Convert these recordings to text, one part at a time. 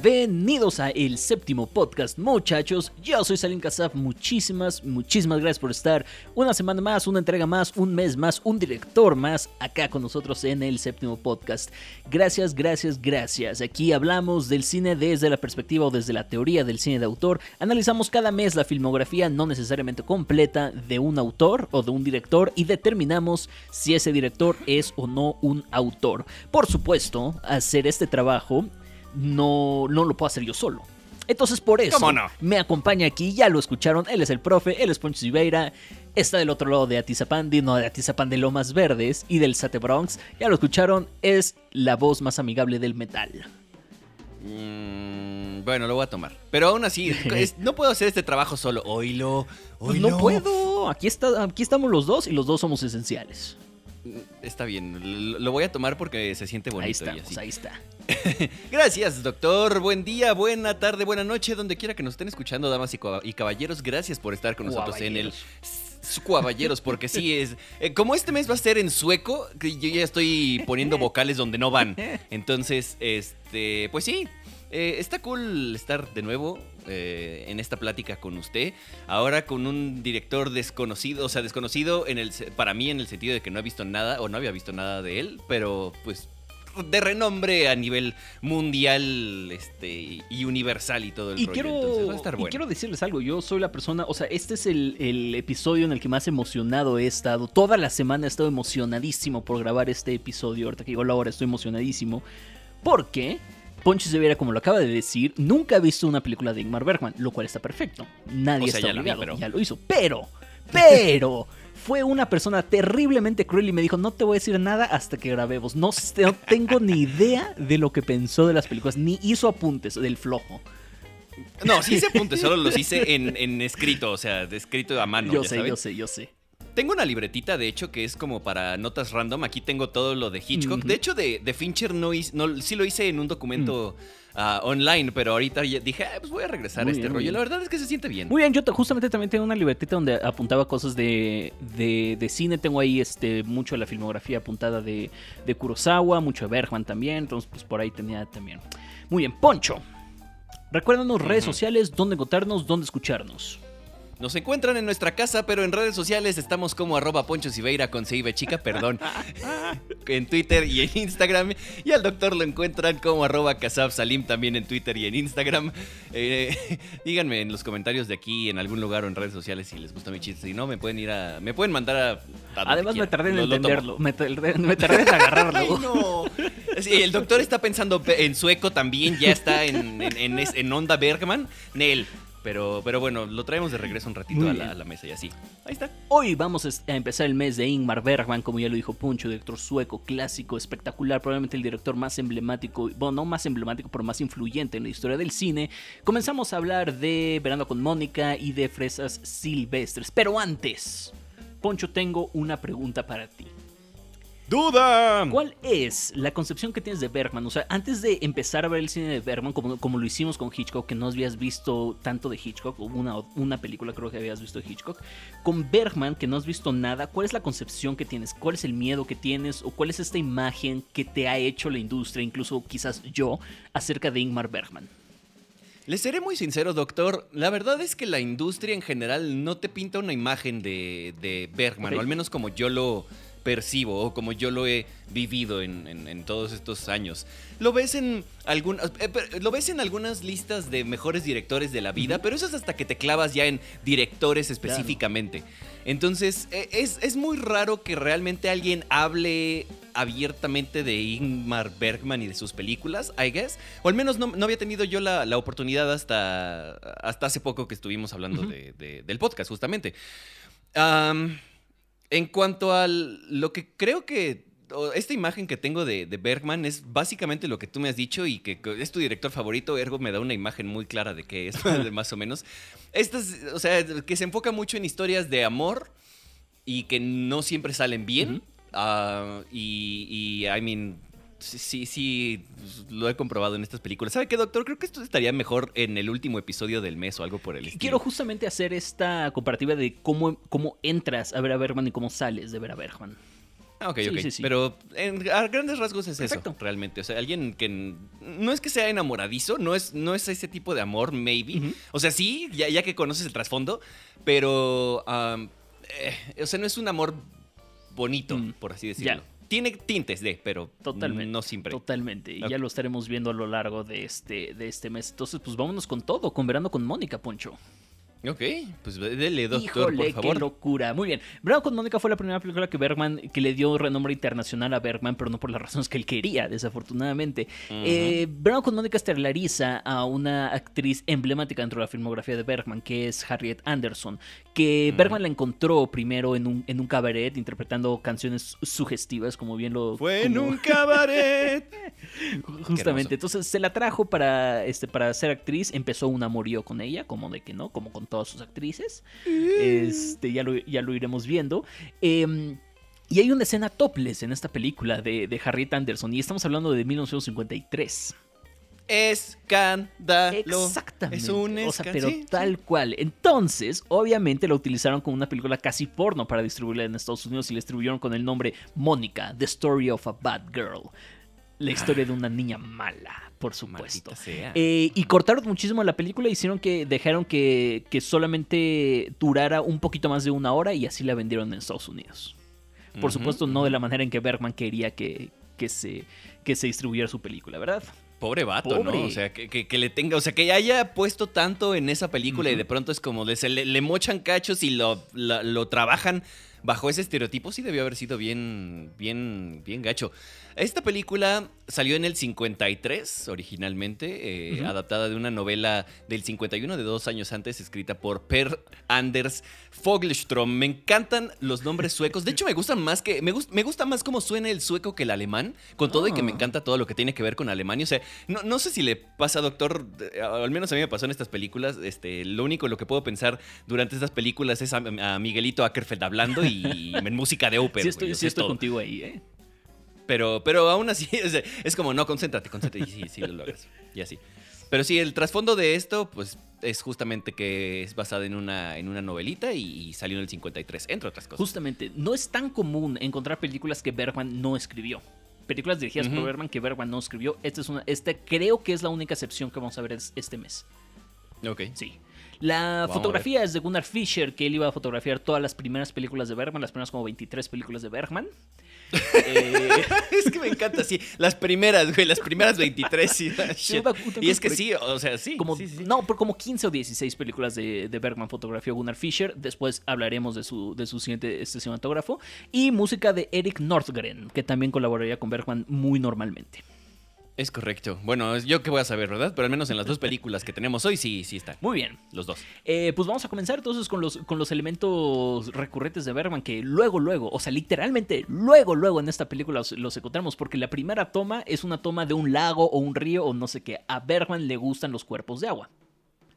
Bienvenidos a el séptimo podcast, muchachos. Yo soy Salim Kasaf. Muchísimas, muchísimas gracias por estar una semana más, una entrega más, un mes más, un director más acá con nosotros en el séptimo podcast. Gracias, gracias, gracias. Aquí hablamos del cine desde la perspectiva o desde la teoría del cine de autor. Analizamos cada mes la filmografía no necesariamente completa de un autor o de un director y determinamos si ese director es o no un autor. Por supuesto, hacer este trabajo no, no lo puedo hacer yo solo. Entonces por eso me acompaña aquí, ya lo escucharon, él es el profe, él es Poncho Siveira, está del otro lado de Atizapán, no de Atizapán de Lomas Verdes y del Sate Bronx, ya lo escucharon, es la voz más amigable del metal. Mm, bueno, lo voy a tomar. Pero aún así, es- no puedo hacer este trabajo solo. Oílo, Pues oílo. no puedo, aquí, está, aquí estamos los dos y los dos somos esenciales. Está bien, lo- voy a tomar porque se siente bonito. ahí estamos, está. Gracias, doctor. Buen día, buena tarde, buena noche, donde quiera que nos estén escuchando, damas y, caballeros. Gracias por estar con nosotros en el Caballeros, porque sí es. eh, como este mes va a ser en sueco, que yo ya estoy poniendo vocales donde no van. Entonces, este, pues sí. eh, está cool estar de nuevo eh, en esta plática con usted. Ahora con un director desconocido, o sea, desconocido en el, para mí en el sentido de que no he visto nada o no había visto nada de él, pero pues de renombre a nivel mundial este, y universal y todo el Y rollo. quiero, Entonces va a estar y quiero decirles algo, yo soy la persona, o sea, este es el, el episodio en el que más emocionado he estado. Toda la semana he estado emocionadísimo por grabar este episodio. Ahorita que digo la hora, estoy emocionadísimo. Porque Poncho Severa, como lo acaba de decir, nunca ha visto una película de Ingmar Bergman, lo cual está perfecto. Nadie O sea, está ya vi, obligado, pero- ya lo hizo. Pero, pero, fue una persona terriblemente cruel y me dijo, no te voy a decir nada hasta que grabemos. No, tengo ni idea de lo que pensó de las películas, ni hizo apuntes del flojo. No, sí hice apuntes, solo los hice en, en escrito, o sea, de escrito a mano. yo sé, sabes. yo sé, yo sé. Tengo una libretita, de hecho, que es como para notas random. Aquí tengo todo lo de Hitchcock. De hecho, de, de Fincher no, hice, no sí lo hice en un documento ah, online, pero ahorita dije, "Ah, pues voy a regresar Muy a este bien, rollo. bien. La verdad es que se siente bien. Muy bien, yo te- justamente también tengo una libretita donde apuntaba cosas de, de, de cine. Tengo ahí este mucho de la filmografía apuntada de, de Kurosawa, mucho de Bergman también. Entonces, pues por ahí tenía también. Muy bien, Poncho. Recuérdanos redes sociales, dónde encontrarnos, dónde escucharnos. Nos encuentran en nuestra casa, pero en redes sociales estamos como arroba Poncho Siveira con Seibe Chica, perdón. en Twitter y en Instagram. Y al doctor lo encuentran como arroba Kasab Salim también en Twitter y en Instagram. Eh, díganme en los comentarios de aquí, en algún lugar o en redes sociales si les gusta mi chiste. Si no, me pueden ir a. Me pueden mandar a. Además, me tardé en Lo- entenderlo. Me tardé, me tardé en agarrarlo. Ay, no. Sí, el doctor está pensando pe- en sueco también, ya está en, en, en en onda Bergman. Nel. Pero, pero bueno, lo traemos de regreso un ratito a la, a la mesa y así. Ahí está. Hoy vamos a empezar el mes de Ingmar Bergman, como ya lo dijo Puncho, director sueco, clásico, espectacular, probablemente el director más emblemático, bueno, no más emblemático, pero más influyente en la historia del cine. Comenzamos a hablar de Verano con Mónica y de Fresas Silvestres. Pero antes, Poncho, tengo una pregunta para ti. ¡Duda! ¿Cuál es la concepción que tienes de Bergman? O sea, antes de empezar a ver el cine de Bergman, como, como lo hicimos con Hitchcock, que no habías visto tanto de Hitchcock, o una, una película creo que habías visto de Hitchcock, con Bergman, que no has visto nada, ¿cuál es la concepción que tienes? ¿Cuál es el miedo que tienes? ¿O cuál es esta imagen que te ha hecho la industria, incluso quizás yo, acerca de Ingmar Bergman? Les seré muy sincero, doctor. La verdad es que la industria en general no te pinta una imagen de, de Bergman, o al menos como yo lo percibo o como yo lo he vivido en, en- en todos estos años. Lo ves en algunas, eh, lo ves en algunas listas de mejores directores de la vida, pero eso es hasta que te clavas ya en directores específicamente. Entonces, eh, es, es muy raro que realmente alguien hable abiertamente de Ingmar Bergman y de sus películas, I guess. O al menos no, no había tenido yo la, la oportunidad hasta, hasta hace poco que estuvimos hablando de- de- del podcast, justamente. Am, en cuanto a lo que creo que. Esta imagen que tengo de, de Bergman es básicamente lo que tú me has dicho y que que es tu director favorito, ergo me da una imagen muy clara de qué es, más o menos. Estas, o sea, que se enfoca mucho en historias de amor y que no siempre salen bien. Ah, y, y, I mean, sí, sí, pues, lo he comprobado en estas películas. ¿Sabe qué, doctor? Creo que esto estaría mejor en el último episodio del mes o algo por el estilo. Quiero justamente hacer esta comparativa de cómo, cómo entras a ver a Bergman y cómo sales de ver a Bergman. Ah, ok, Sí, ok. sí, sí. Pero en, a grandes rasgos es Perfecto. eso, realmente. O sea, alguien que no es que sea enamoradizo, no es, no es ese tipo de amor, maybe. O sea, sí, ya, ya que conoces el trasfondo, pero. eh, o sea, no es un amor bonito, Mm, por así decirlo. ya. Tiene tintes de, pero Totalmente. no siempre. Totalmente. Y ya lo estaremos viendo a lo largo de este, de este mes. Entonces, pues vámonos con todo, con Verano con Mónica, Poncho. Ok, pues dele, doctor, Híjole, por qué favor. locura. Muy bien. Verano con Mónica fue la primera película que Bergman, que le dio renombre internacional a Bergman, pero no por las razones que él quería, desafortunadamente. Eh, Verano con Mónica estelariza a una actriz emblemática dentro de la filmografía de Bergman, que es Harriet Anderson, que. Bergman la encontró primero en un, en un cabaret interpretando canciones sugestivas, como bien lo... Fue en un cabaret. Justamente, entonces se la trajo para, este, para ser actriz, empezó un amorío con ella, como de que no, como con todas sus actrices. Este, ya lo, ya lo iremos viendo. Em, y hay una escena topless en esta película de, de Harriet Anderson, y estamos hablando de 1953. Escándalo. Exactamente. Es un o sea, esca- pero sí, sí. tal cual. Entonces, obviamente la utilizaron como una película casi porno para distribuirla en Estados Unidos y la distribuyeron con el nombre Mónica, The Story of a Bad Girl. La historia de una niña mala, por supuesto. Sea. Eh, y cortaron muchísimo la película, hicieron que dejaron que, que solamente durara un poquito más de una hora y así la vendieron en Estados Unidos. Por supuesto, no de la manera en que Bergman quería que, que, se, que se distribuyera su película, ¿verdad? Pobre vato, Pobre. ¿no? O sea, que, que- que le tenga, o sea, que haya puesto tanto en esa película y de pronto es como, de- se le, le mochan cachos y lo, la- lo trabajan bajo ese estereotipo, sí debió haber sido bien, bien, bien gacho. Esta película salió en el 53 originalmente, eh, adaptada de una novela del 51 de dos años antes, escrita por Per Anders Fogelström. Me encantan los nombres suecos. De hecho, me gustan más que. Me, gus- me gusta más cómo suena el sueco que el alemán. Con todo y que me Ah. encanta todo lo que tiene que ver con Alemania. O sea, no, no sé si le pasa, doctor. eh, Al menos a mí me pasó en estas películas. Este, lo único en lo que puedo pensar durante estas películas es a, a Miguelito Ackerfeld hablando y en música de ópera. sí estoy, sí estoy contigo ahí, ¿eh? Pero, pero aún así, es como, no, concéntrate, concéntrate. Y sí, sí lo logras. Y así. Pero sí, el trasfondo de esto, pues, es justamente que es basada en una, en una novelita y, y salió en el 53, entre otras cosas. Justamente, no es tan común encontrar películas que Bergman no escribió. Películas dirigidas por. Bergman que Bergman no escribió. Esta es una, esta creo que es la única excepción que vamos a ver es- este mes. Ok. Sí. La Vamos fotografía es de Gunnar Fischer, que él iba a fotografiar todas las primeras películas de Bergman, las primeras como 23 películas de Bergman. Eh, es que me encanta, sí. Las primeras, güey, las primeras 23. sí, shit. una- una y es que sí, o sea, sí. como, sí, sí. No, por como 15 o 16 películas de, de Bergman fotografió Gunnar Fischer. Después hablaremos de su, de su siguiente este cinematógrafo. Y música de Eric Nordgren, que también colaboraría con Bergman muy normalmente. Es correcto. Bueno, yo que voy a saber, ¿verdad? Pero al menos en las dos películas que tenemos hoy, sí, sí están. Muy bien. Los dos. Eh, pues vamos a comenzar entonces con los, con los elementos recurrentes de Bergman que luego, luego, o sea, literalmente luego, luego en esta película los, los encontramos porque la primera toma es una toma de un lago o un río o no sé qué. A Bergman le gustan los cuerpos de agua.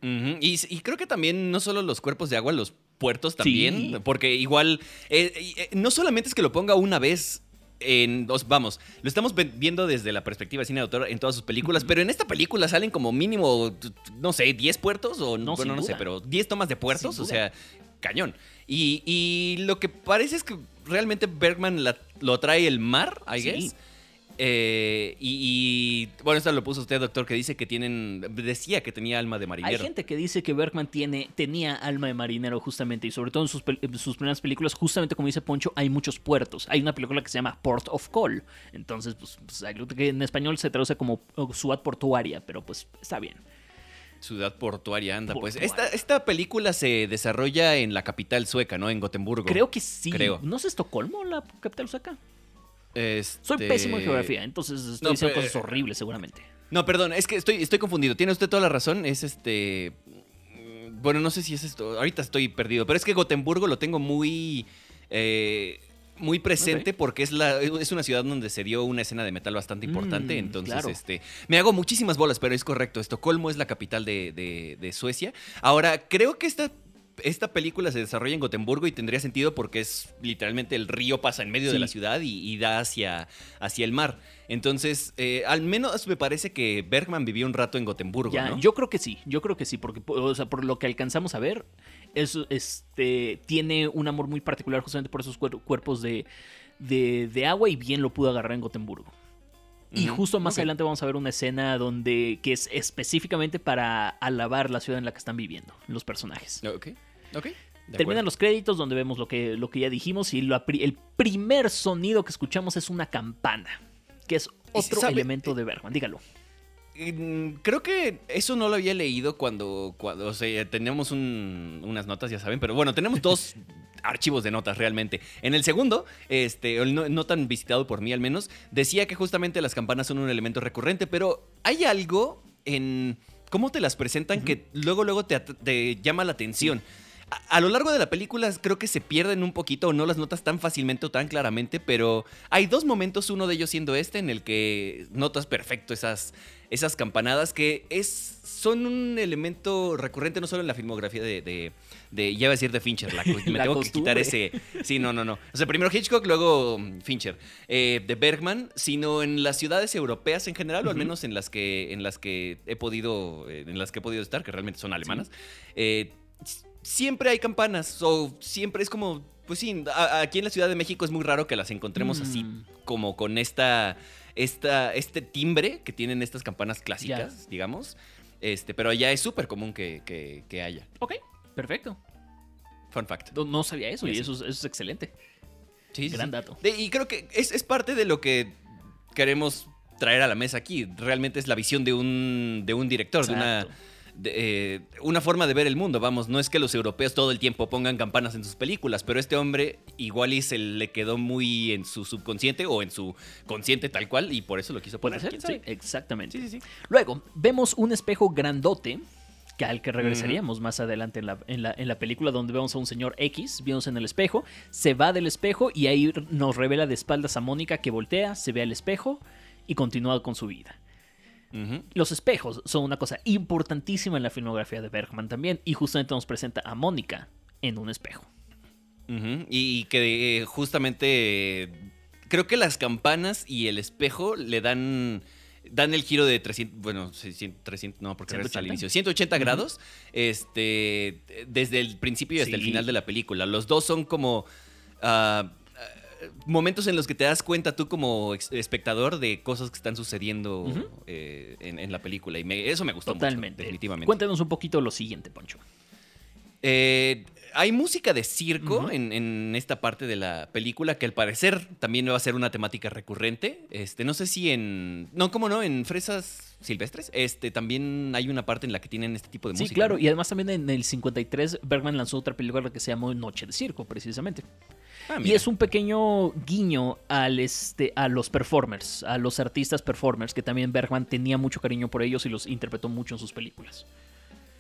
Y, y creo que también no solo los cuerpos de agua, los puertos también. Sí. Porque igual, eh, eh, no solamente es que lo ponga una vez. En, os- vamos, lo estamos viendo desde la perspectiva de cine de autor en todas sus películas, pero en esta película salen como mínimo, no sé, 10 puertos o No, bueno, no sé, pero 10 tomas de puertos, o sea, cañón. Y, y lo que parece es que realmente Bergman la- lo trae el mar, I Sí. Eh, y, y, bueno, esto lo puso usted, doctor, que dice que tienen, decía que tenía alma de Hay marinero. gente que dice que Bergman tiene, tenía alma de marinero justamente y sobre todo en sus, sus primeras películas, justamente como dice Poncho, hay muchos puertos. Hay una película que se llama Port of Call. Entonces, pues, pues, hay en español se traduce como oh, ciudad portuaria, pero pues está bien. Ciudad portuaria, anda. Pues esta, esta película se desarrolla en la capital sueca, ¿no? En Gotemburgo. Creo que sí. Creo. ¿No es Estocolmo la capital sueca? Este- Soy pésimo en geografía, entonces estoy No, diciendo pero- cosas horribles seguramente. No, perdón, es que estoy, estoy confundido. Tiene usted toda la razón. Es este. mm, Bueno, no sé si es esto. Ahorita estoy perdido. Pero es que Gotemburgo lo tengo muy. eh, muy presente porque es la es una ciudad donde se dio una escena de metal bastante importante. Mm, entonces, claro. este. Me hago muchísimas bolas, pero es correcto. Estocolmo es la capital de, de- de Suecia. Ahora, creo que esta. Esta película se desarrolla en Gotemburgo y tendría sentido porque es literalmente el río pasa en medio de la ciudad y, y da hacia, hacia el mar. Entonces, eh, al menos me parece que Bergman vivió un rato en Gotemburgo, Ya, ¿no? yo creo que sí, yo creo que sí, porque o sea, por lo que alcanzamos a ver, es, este, tiene un amor muy particular justamente por esos cuer- cuerpos de, de, agua y bien lo pudo agarrar en Gotemburgo. Y justo más adelante vamos a ver una escena donde que es específicamente para alabar la ciudad en la que están viviendo los personajes. Ok, Terminan los créditos donde vemos lo que, lo que ya dijimos y el primer sonido que escuchamos es una campana, que es otro elemento de Bergman. Dígalo. Creo que eso no lo había leído cuando, cuando o sea, teníamos unas notas, ya saben, pero bueno, tenemos dos archivos de notas realmente. En el segundo, este, no, no, tan visitado por mí al menos, decía que justamente las campanas son un elemento recurrente, pero hay algo en cómo te las presentan que luego, luego te, te llama la atención a, lo largo de la película creo que se pierden un poquito o no las notas tan fácilmente o tan claramente, pero hay dos momentos, uno de ellos siendo este, en el que notas perfecto esas, esas campanadas que es, son un elemento recurrente no solo en la filmografía de, de, ya iba a decir de Fincher, la, me tengo que quitar ese, sí, no, no, no, o sea, primero Hitchcock, luego mm, Fincher, eh, de Bergman, sino en las ciudades europeas en general, o al menos en las que, en las que he podido, eh, en las que he podido estar, que realmente son alemanas, eh, siempre hay campanas o siempre es como, pues sí, aquí en la Ciudad de México es muy raro que las encontremos así mm. como con esta, esta, este timbre que tienen estas campanas clásicas, digamos. Este, pero allá es súper común que, haya. Ok, perfecto. Fun fact. No, sabía eso y eso, es excelente. Sí, Gran dato. y creo que es, parte de lo que queremos traer a la mesa aquí. Realmente es la visión de un, de un director, de una eh, una forma de ver el mundo. Vamos, no es que los europeos todo el tiempo pongan campanas en sus películas, pero este hombre igual y se le quedó muy en su subconsciente o en su consciente tal cual y por eso lo quiso poner. Sí, exactamente. Luego, vemos un espejo grandote que al que regresaríamos más adelante en la, en, la, película donde vemos a un señor X viéndose en el espejo, se va del espejo y ahí nos revela de espaldas a Mónica que voltea, se ve al espejo y continúa con su vida. Los espejos son una cosa importantísima en la filmografía de Bergman también, y justamente nos presenta a Mónica en un espejo. Y que eh, justamente creo que las campanas y el espejo le dan dan el giro de 300, bueno, 300, no, porque es al inicio, 180 grados, este, desde el principio hasta el final de la película. Los dos son como ah, momentos en los que te das cuenta tú como espectador de cosas que están sucediendo eh, en, la película. Y eso me gustó Totalmente. mucho, definitivamente. Cuéntanos un poquito lo siguiente, Poncho. Eh, hay música de circo en, esta parte de la película que al parecer también va a ser una temática recurrente. Este, no sé si en. No, ¿cómo no? En Fresas Silvestres. Este, también hay una parte en la que tienen este tipo de música. Sí, claro. Y además también en el 53 Bergman lanzó otra película que se llamó Noche de Circo, precisamente. Ah, y es un pequeño guiño al este, a los performers, a los artistas performers, que también Bergman tenía mucho cariño por ellos y los interpretó mucho en sus películas.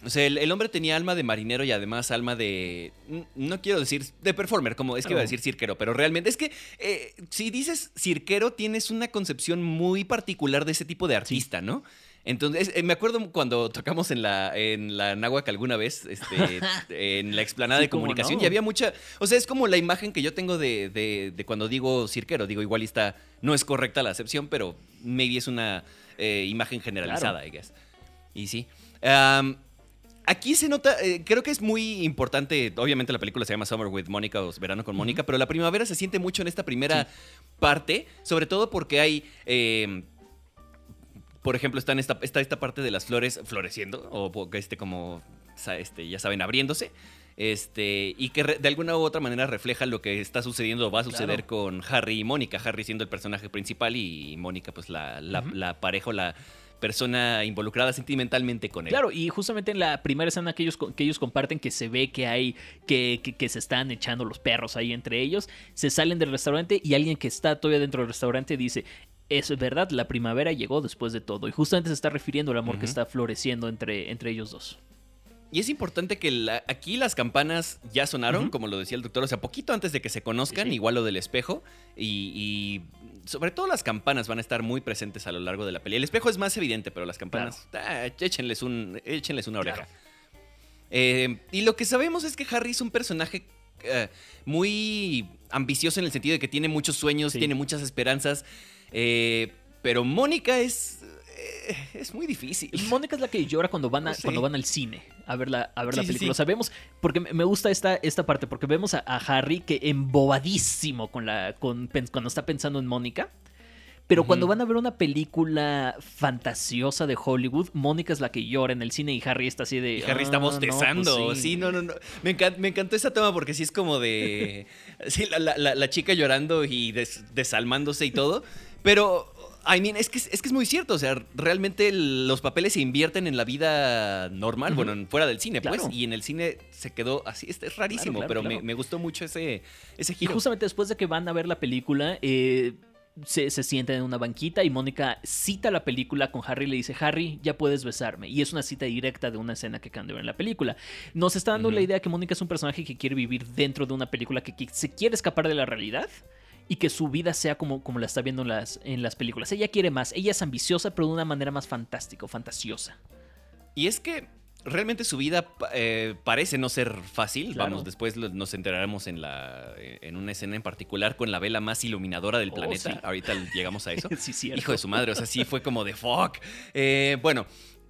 O sea, el, hombre tenía alma de marinero y además alma de. No quiero decir de performer, como es que iba a decir cirquero, pero realmente es que eh, si dices cirquero, tienes una concepción muy particular de ese tipo de artista, ¿no? Entonces, eh, me acuerdo cuando tocamos en la, en la Náhuac alguna vez, este, en la explanada de comunicación, y había mucha. O sea, es como la imagen que yo tengo de, de, cuando digo cirquero. Digo, igualista, no es correcta la acepción, pero maybe es una eh, imagen generalizada, I guess. Y sí. Aquí se nota, eh, creo que es muy importante. Obviamente la película se llama Summer with Monica o Verano con Mónica, pero la primavera se siente mucho en esta primera parte, sobre todo porque hay por ejemplo, está, en esta, está esta parte de las flores floreciendo, o este, como, este, ya saben, abriéndose. Este, y que de alguna u otra manera refleja lo que está sucediendo o va a suceder con Harry y Mónica. Harry siendo el personaje principal y Mónica, pues la, la, pareja o la persona involucrada sentimentalmente con él. Claro, y justamente en la primera escena que ellos, que ellos comparten, que se ve que hay, que, que, se están echando los perros ahí entre ellos, se salen del restaurante y alguien que está todavía dentro del restaurante dice, es verdad, la primavera llegó después de todo. Y justamente se está refiriendo al amor que está floreciendo entre, entre ellos dos. Y es importante que aquí las campanas ya sonaron, como lo decía el doctor, o sea, poquito antes de que se conozcan, igual lo del espejo. Y, sobre todo las campanas van a estar muy presentes a lo largo de la pelea. El espejo es más evidente, pero las campanas, ah, échenles, un, échenles una oreja. Eh, y lo que sabemos es que Harry es un personaje eh, muy ambicioso en el sentido de que tiene muchos sueños, tiene muchas esperanzas. Eh, pero Mónica es, es muy difícil. Mónica es la que llora cuando van, a, cuando van al cine a ver la, a ver la película. Sabemos, porque me gusta esta, esta parte, porque vemos a, Harry que embobadísimo con la, con, cuando está pensando en Mónica. Pero cuando van a ver una película fantasiosa de Hollywood, Mónica es la que llora en el cine y Harry está así de. Y Harry está ah, bostezando. Pues sí. no, no, no. Me, encantó esa toma porque sí es como de. sí, la, chica llorando y desalmándose y todo. Pero I mean, es que, es que es muy cierto, o sea, realmente los papeles se invierten en la vida normal, bueno, fuera del cine, pues, y en el cine se quedó así, es, rarísimo, pero me, gustó mucho ese, ese giro. Y justamente después de que van a ver la película, eh, se, se, sientan en una banquita y Mónica cita la película con Harry y le dice, Harry, ya puedes besarme. Y es una cita directa de una escena que acaban de ver en la película. Nos está dando la idea que Mónica es un personaje que quiere vivir dentro de una película, que se quiere escapar de la realidad y que su vida sea como, como la está viendo en las, en las películas. Ella quiere más, ella es ambiciosa, pero de una manera más fantástica, fantasiosa. Y es que realmente su vida eh, parece no ser fácil. Vamos, después nos enteraremos en, la, en una escena en particular con la vela más iluminadora del oh, planeta. Ahorita llegamos a eso. sí, Hijo de su madre, o sea, sí fue como de fuck. Eh, bueno,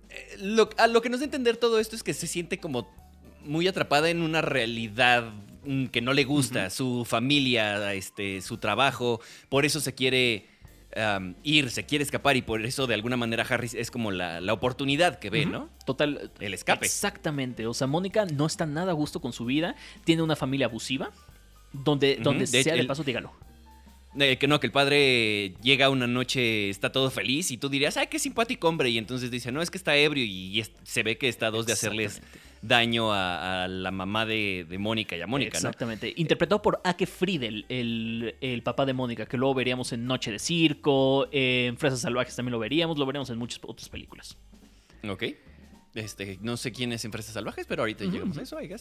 eh, lo, a lo que nos da entender todo esto es que se siente como muy atrapada en una realidad que no le gusta, su familia, este, su trabajo, por eso se quiere ir, se quiere escapar y por eso de alguna manera Harris es como la, oportunidad que ve, ¿no? Total. El escape. Exactamente, o sea, Mónica no está nada a gusto con su vida, tiene una familia abusiva, donde, donde sea de paso, dígalo. Eh, que no, que el padre llega una noche, está todo feliz y tú dirías, ay, qué simpático hombre. Y entonces dice, no, es que está ebrio y, se ve que está a dos de hacerles daño a, la mamá de, Mónica y a Mónica, Exactamente. Interpretado por Ake Friedel, el, el, papá de Mónica, que luego veríamos en Noche de Circo, en Fresas Salvajes también lo veríamos, lo veríamos en muchas otras películas. Ok. Este, no sé quién es en Fresas Salvajes, pero ahorita llegamos a eso, I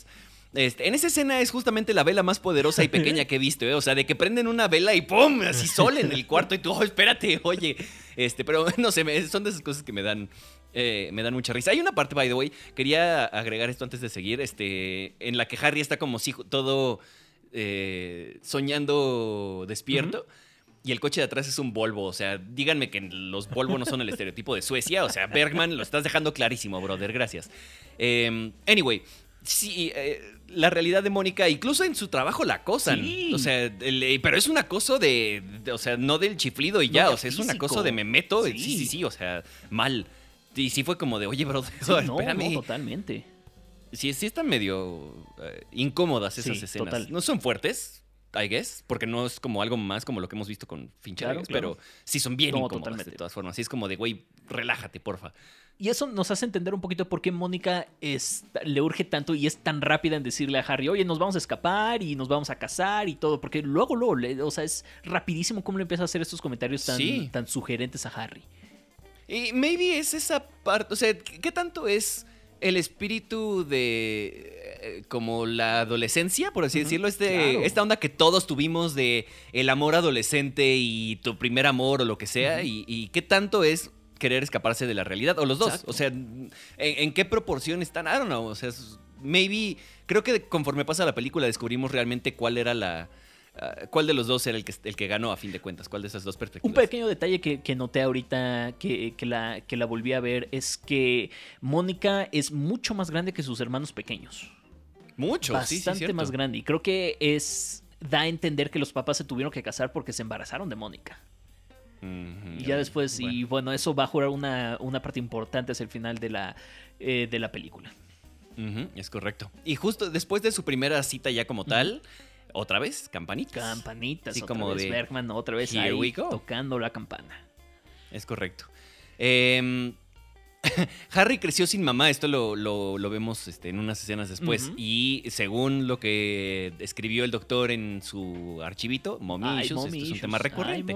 Este, en esa escena es justamente la vela más poderosa y pequeña que he visto, ¿eh? O sea, de que prenden una vela y ¡pum! Así sol en el cuarto y tú, oh, espérate, oye. Este, pero no sé, son de esas cosas que me dan eh, me dan mucha risa. Hay una parte, by the way, quería agregar esto antes de seguir, este, en la que Harry está como si todo eh, soñando despierto. Y el coche de atrás es un Volvo. O sea, díganme que los Volvo no son el estereotipo de Suecia. O sea, Bergman, lo estás dejando clarísimo, brother. Gracias. Em, anyway, sí, eh, la realidad de Mónica, incluso en su trabajo la acosan. O sea, pero es un acoso de, O sea, no del chiflido y ya. o sea, es un acoso de me meto. Sí, sí, sí. O sea, mal. Y sí fue como de, oye, bro, espérame. No, totalmente. Sí, sí están medio eh, incómodas esas escenas. No son fuertes, I guess, porque no es como algo más como lo que hemos visto con Fincher, pero sí son bien incómodas de todas formas. Sí es como de, güey, relájate, porfa. Y eso nos hace entender un poquito por qué Mónica es, le urge tanto y es tan rápida en decirle a Harry, oye, nos vamos a escapar y nos vamos a casar y todo, porque luego, luego, o sea, es rapidísimo cómo le empieza a hacer estos comentarios tan, tan sugerentes a Harry. Y maybe es esa parte, o sea, ¿qué tanto es el espíritu de eh, como la adolescencia, por así decirlo, este, esta onda que todos tuvimos de el amor adolescente y tu primer amor o lo que sea, y, qué tanto es querer escaparse de la realidad, o los dos, o sea, ¿en, qué proporción están? I don't know, o sea, maybe, creo que conforme pasa la película descubrimos realmente cuál era la ¿Cuál de los dos era el que, el que ganó a fin de cuentas? ¿Cuál de esas dos perspectivas? Un pequeño detalle que, noté ahorita que, la, que la volví a ver es que Mónica es mucho más grande que sus hermanos pequeños. Mucho, Bastante sí, más grande. Y creo que es da a entender que los papás se tuvieron que casar porque se embarazaron de Mónica. y ya después, y bueno, eso va a jugar una, parte importante hacia el final de la, eh, de la película. es correcto. Y justo después de su primera cita ya como tal, otra vez, campanitas. Campanitas, Así como de Bergman, otra vez ahí tocando la campana. Es correcto. Em, Harry creció sin mamá, esto lo, vemos este, en unas escenas después. Y según lo que escribió el doctor en su archivito, Mommy Issues, esto es un tema recurrente.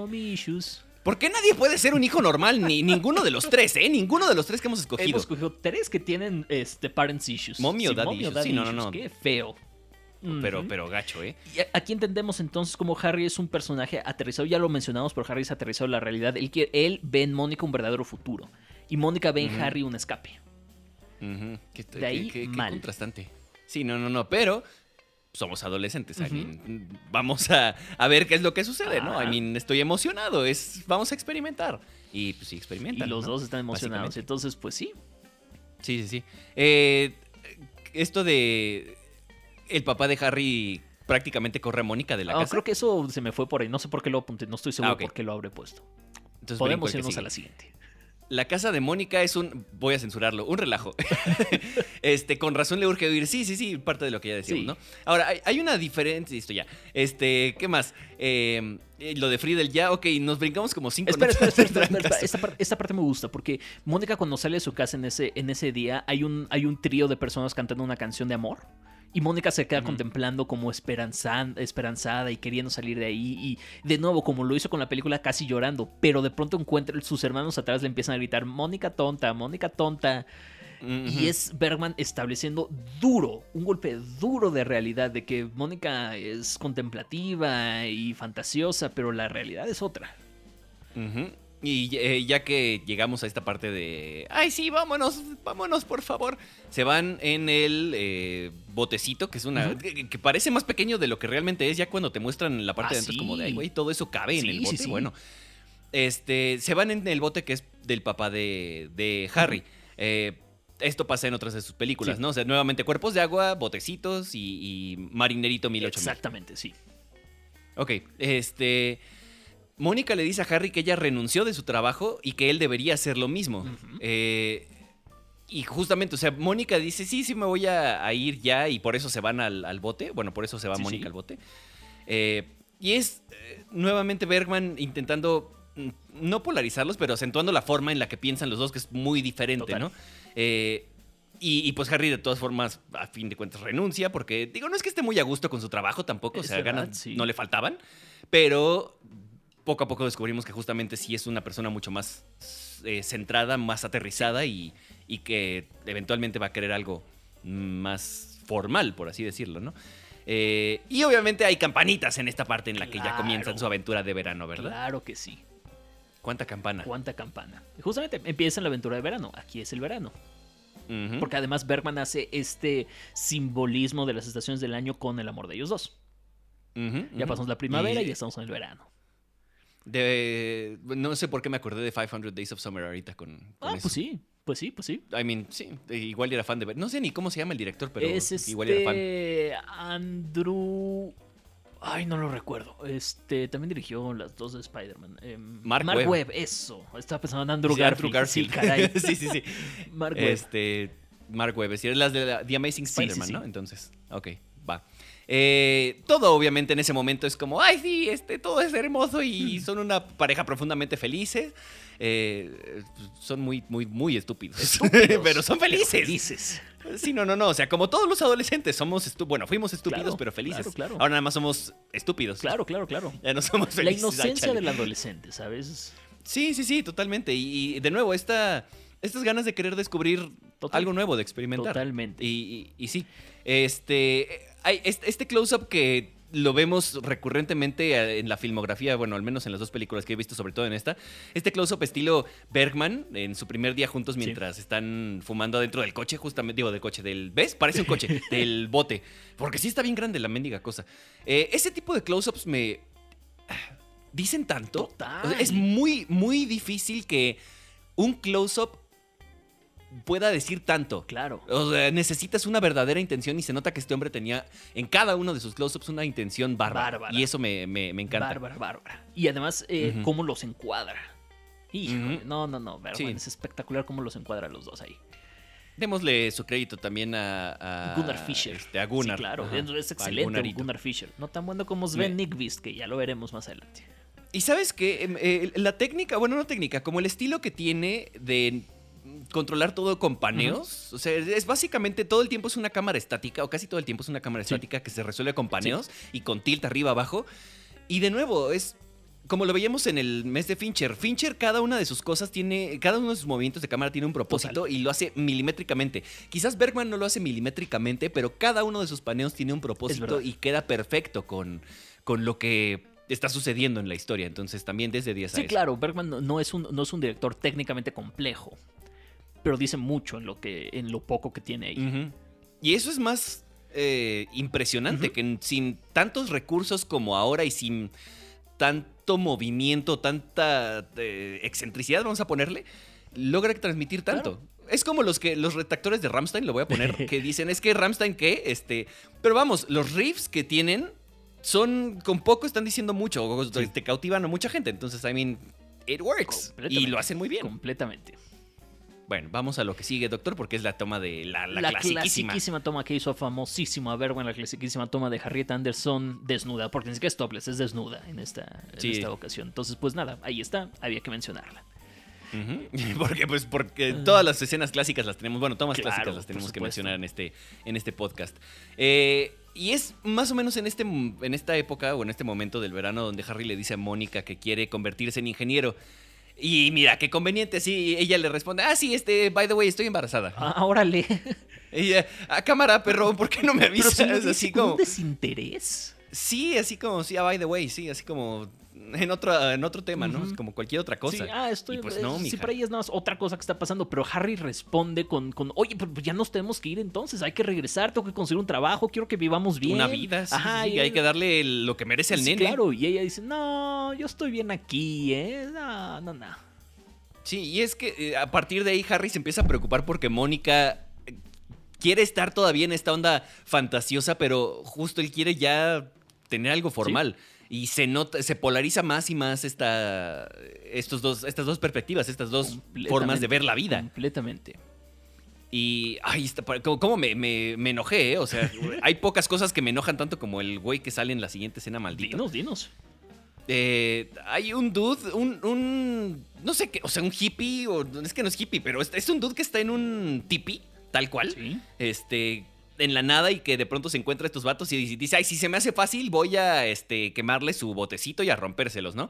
¿Por qué nadie puede ser un hijo normal? Ni ninguno de los tres, ¿eh? Ninguno de los tres que hemos escogido. Hemos escogido tres que tienen este, parents issues. Mommy o daddy issues. sí, no, no, no. Qué feo pero, pero gacho, ¿eh? Y aquí entendemos entonces cómo Harry es un personaje aterrizado, ya lo mencionamos, pero Harry es aterrizado en la realidad. Él, él ve en Mónica un verdadero futuro y Mónica ve en Harry un escape. de ahí, qué, contrastante. Sí, no, no, no, pero somos adolescentes. vamos a, ver qué es lo que sucede, ¿no? I mean, estoy emocionado, es, vamos a experimentar. y pues sí experimentan. Y los ¿no? dos están emocionados. Entonces, pues sí. Sí, sí, sí. Eh, esto de el papá de Harry prácticamente corre a Mónica de la Ah, casa. creo que eso se me fue por ahí. No sé por qué lo apunté. No estoy seguro Ah, por qué lo habré puesto. Entonces, Podemos irnos a la siguiente. La casa de Mónica es un. Voy a censurarlo, un relajo. este, con razón le urge oír. Sí, sí, sí, parte de lo que ya decíamos, Sí. ¿no? Ahora, hay, hay una diferencia. Esto ya. Este, ¿qué más? Eh, eh, lo de Friedel ya, ok, nos brincamos como cinco Espera, espera, espera, espera. Esta, par- esta parte me gusta porque Mónica cuando sale de su casa en ese, en ese día hay un, hay un trío de personas cantando una canción de amor y Mónica se queda contemplando como esperanzan- esperanzada y queriendo salir de ahí y de nuevo como lo hizo con la película casi llorando pero de pronto encuentra sus hermanos atrás le empiezan a gritar Mónica tonta, Mónica tonta y es Bergman estableciendo duro, un golpe duro de realidad, de que Mónica es contemplativa y fantasiosa, pero la realidad es otra. Ujú. Y eh, ya que llegamos a esta parte de, ay sí, vámonos, vámonos por favor, se van en el eh, botecito, que es una, que, que parece más pequeño de lo que realmente es, ya cuando te muestran la parte Ah, de adentro es como de, ay güey, todo eso cabe en el bote, sí. bueno. Este, se van en el bote que es del papá de, de Harry. Eh, esto pasa en otras de sus películas. ¿no? O sea, nuevamente cuerpos de agua, botecitos y, y marinerito 1008. Exactamente, sí. Ok, este. Mónica le dice a Harry que ella renunció de su trabajo y que él debería hacer lo mismo. Eh, y justamente, o sea, Mónica dice, sí, sí, me voy a, a ir ya y por eso se van al, al bote. Bueno, por eso se va Sí, Mónica sí. al bote. Eh, y es eh, nuevamente Bergman intentando mm, no polarizarlos, pero acentuando la forma en la que piensan los dos, que es muy diferente, Total. ¿no? Eh, y, y, pues Harry de todas formas, a fin de cuentas, renuncia porque, digo, no es que esté muy a gusto con su trabajo tampoco, o sea, verdad, ganas sí. no le faltaban, pero poco a poco descubrimos que justamente sí es una persona mucho más eh, centrada, más aterrizada y, y que eventualmente va a querer algo más formal, por así decirlo, ¿no? Eh, y obviamente hay campanitas en esta parte en la que ya comienzan su aventura de verano, ¿verdad? Claro que sí. ¿Cuánta campana? Cuánta campana. Justamente empieza la aventura de verano. Aquí es el verano. Porque además Bergman hace este simbolismo de las estaciones del año con el amor de ellos dos. Ya pasamos la primavera y, Y ya estamos en el verano. De- no sé por qué me acordé de 500 Days of Summer ahorita con, con Ah, eso. pues sí. Pues sí, pues sí. I mean, sí, igual era fan de. No sé ni cómo se llama el director, pero es este igual era fan. Andrew. Ay, no lo recuerdo. Este también dirigió las dos de Spider-Man. Em, Mark Webb. Webb. eso. Estaba pensando en Andrew Sí, Garfield. Andrew Garfield. Sí, caray. sí, sí, sí. Mark Webb. Este, Mark Webb, es decir, las de la- The Amazing Sí, sí, Spider-Man, sí. ¿no? Entonces, ok. Eh, todo obviamente en ese momento es como, ay, sí, este, todo es hermoso y son una pareja profundamente felices. Eh, son muy, muy, muy estúpidos. Estúpidos, pero son felices. Felices. Sí, no, no, no. O sea, como todos los adolescentes somos, bueno, fuimos estúpidos, Claro, pero felices. claro, claro. Ahora nada más somos estúpidos. Claro, claro, claro. Ya no somos La felices. inocencia Ay, del adolescente, ¿sabes? Sí, sí, sí, totalmente. Y, y de nuevo, esta, estas ganas de querer descubrir Total. algo nuevo, de experimentar. Totalmente. Y, y- y sí, este, hay este, close-up que lo vemos recurrentemente eh, en la filmografía, bueno, al menos en las dos películas que he visto, sobre todo en esta. Este close-up estilo Bergman, en su primer día juntos mientras están fumando adentro del coche, justamente, digo, del coche, del, ¿ves? Parece un coche, del bote. Porque sí está bien grande la mendiga cosa. Eh, ese tipo de close-ups me... Dicen tanto. Total. O sea, es muy, muy difícil que un close-up pueda decir tanto. Claro. O sea, necesitas una verdadera intención y se nota que este hombre tenía en cada uno de sus close-ups una intención bárbara. Bárbara. Y eso me, me- me encanta. Bárbara, bárbara. Y además, eh, cómo los encuadra. Híjole, no, no, no. Sí. es espectacular cómo los encuadra los dos ahí. Démosle su crédito también a, a- Gunnar Fischer. este, a Gunnar. Sí, claro. Ajá, es- excelente. Gunnar Fischer. No tan bueno como Sven Me- Nykvist, que ya lo veremos más adelante. Y sabes que la técnica, bueno, no técnica, como el estilo que tiene de controlar todo con paneos, o sea, es básicamente todo el tiempo es una cámara estática, o casi todo el tiempo es una cámara Sí. estática que se resuelve con paneos y con tilt arriba abajo. Y de nuevo, es como lo veíamos en el mes de Fincher. Fincher, cada una de sus cosas tiene, cada uno de sus movimientos de cámara tiene un propósito Total. y lo hace milimétricamente. Quizás Bergman no lo hace milimétricamente, pero cada uno de sus paneos tiene un propósito y queda perfecto con, con lo que está sucediendo en la historia. Entonces también desde 10 a Sí, eso. claro, Bergman no, no es un, no es un director técnicamente complejo, pero dice mucho en lo, que, en lo poco que tiene ahí. Y eso es más eh, impresionante, que sin tantos recursos como ahora y sin tanto movimiento, tanta eh, excentricidad, vamos a ponerle, logra transmitir tanto. Es como los que los retractores de Ramstein, lo voy a poner, que dicen, es que Ramstein qué, este, pero vamos, los riffs que tienen son con poco están diciendo mucho, o te cautivan a mucha gente, entonces I mean, it works y lo hacen muy bien. Completamente. Bueno, vamos a lo que sigue, doctor, porque es la toma de la, la, la clasiquísima. toma que hizo famosísima Verbo la clasiquísima toma de Harriet Anderson desnuda, porque ni siquiera es topless, es desnuda en esta, en esta ocasión. Entonces, pues nada, ahí está, había que mencionarla. Porque, pues, porque todas las escenas clásicas las tenemos, bueno, tomas clásicas las tenemos que mencionar en este, en este podcast. Eh, y es más o menos en, este, en esta época o en este momento del verano donde Harry le dice a Mónica que quiere convertirse en ingeniero. Y mira, qué conveniente, sí, ella le responde, ah, sí, este, by the way, estoy embarazada. Ah, órale. Ella, a ah, cámara, perro, ¿por qué no me avisas? así como... ¿Un desinterés? Sí, así como, sí, ah, by the way, sí, así como, en otro, en otro tema, ¿no? Como cualquier otra cosa. Sí, ah, estoy, pues no, sí, por ahí es nada más otra cosa que está pasando, pero Harry responde con, con oye, pues ya nos tenemos que ir entonces, hay que regresar, tengo que conseguir un trabajo, quiero que vivamos bien. Una vida, sí, Ajá, y hay que darle lo que merece al nene. Claro, y ella dice, no, yo estoy bien aquí, ¿eh? No, no, no. Sí, y es que eh, a partir de ahí Harry se empieza a preocupar porque Mónica eh, quiere estar todavía en esta onda fantasiosa, pero justo él quiere ya tener algo formal. Y se nota, se polariza más y más esta, estos dos, estas dos perspectivas, estas dos formas de ver la vida. Completamente. Y, ay, ¿cómo me, me, enojé? Eh? O sea, hay pocas cosas que me enojan tanto como el güey que sale en la siguiente escena maldita. Dinos, dinos. Eh, hay un dude, un, un, no sé qué, o sea, un hippie, o es que no es hippie, pero es, es un dude que está en un tipi, tal cual. Sí. Este, en la nada y que de pronto se encuentra estos vatos y dice, ay, si se me hace fácil, voy a este, quemarle su botecito y a rompérselos, ¿no?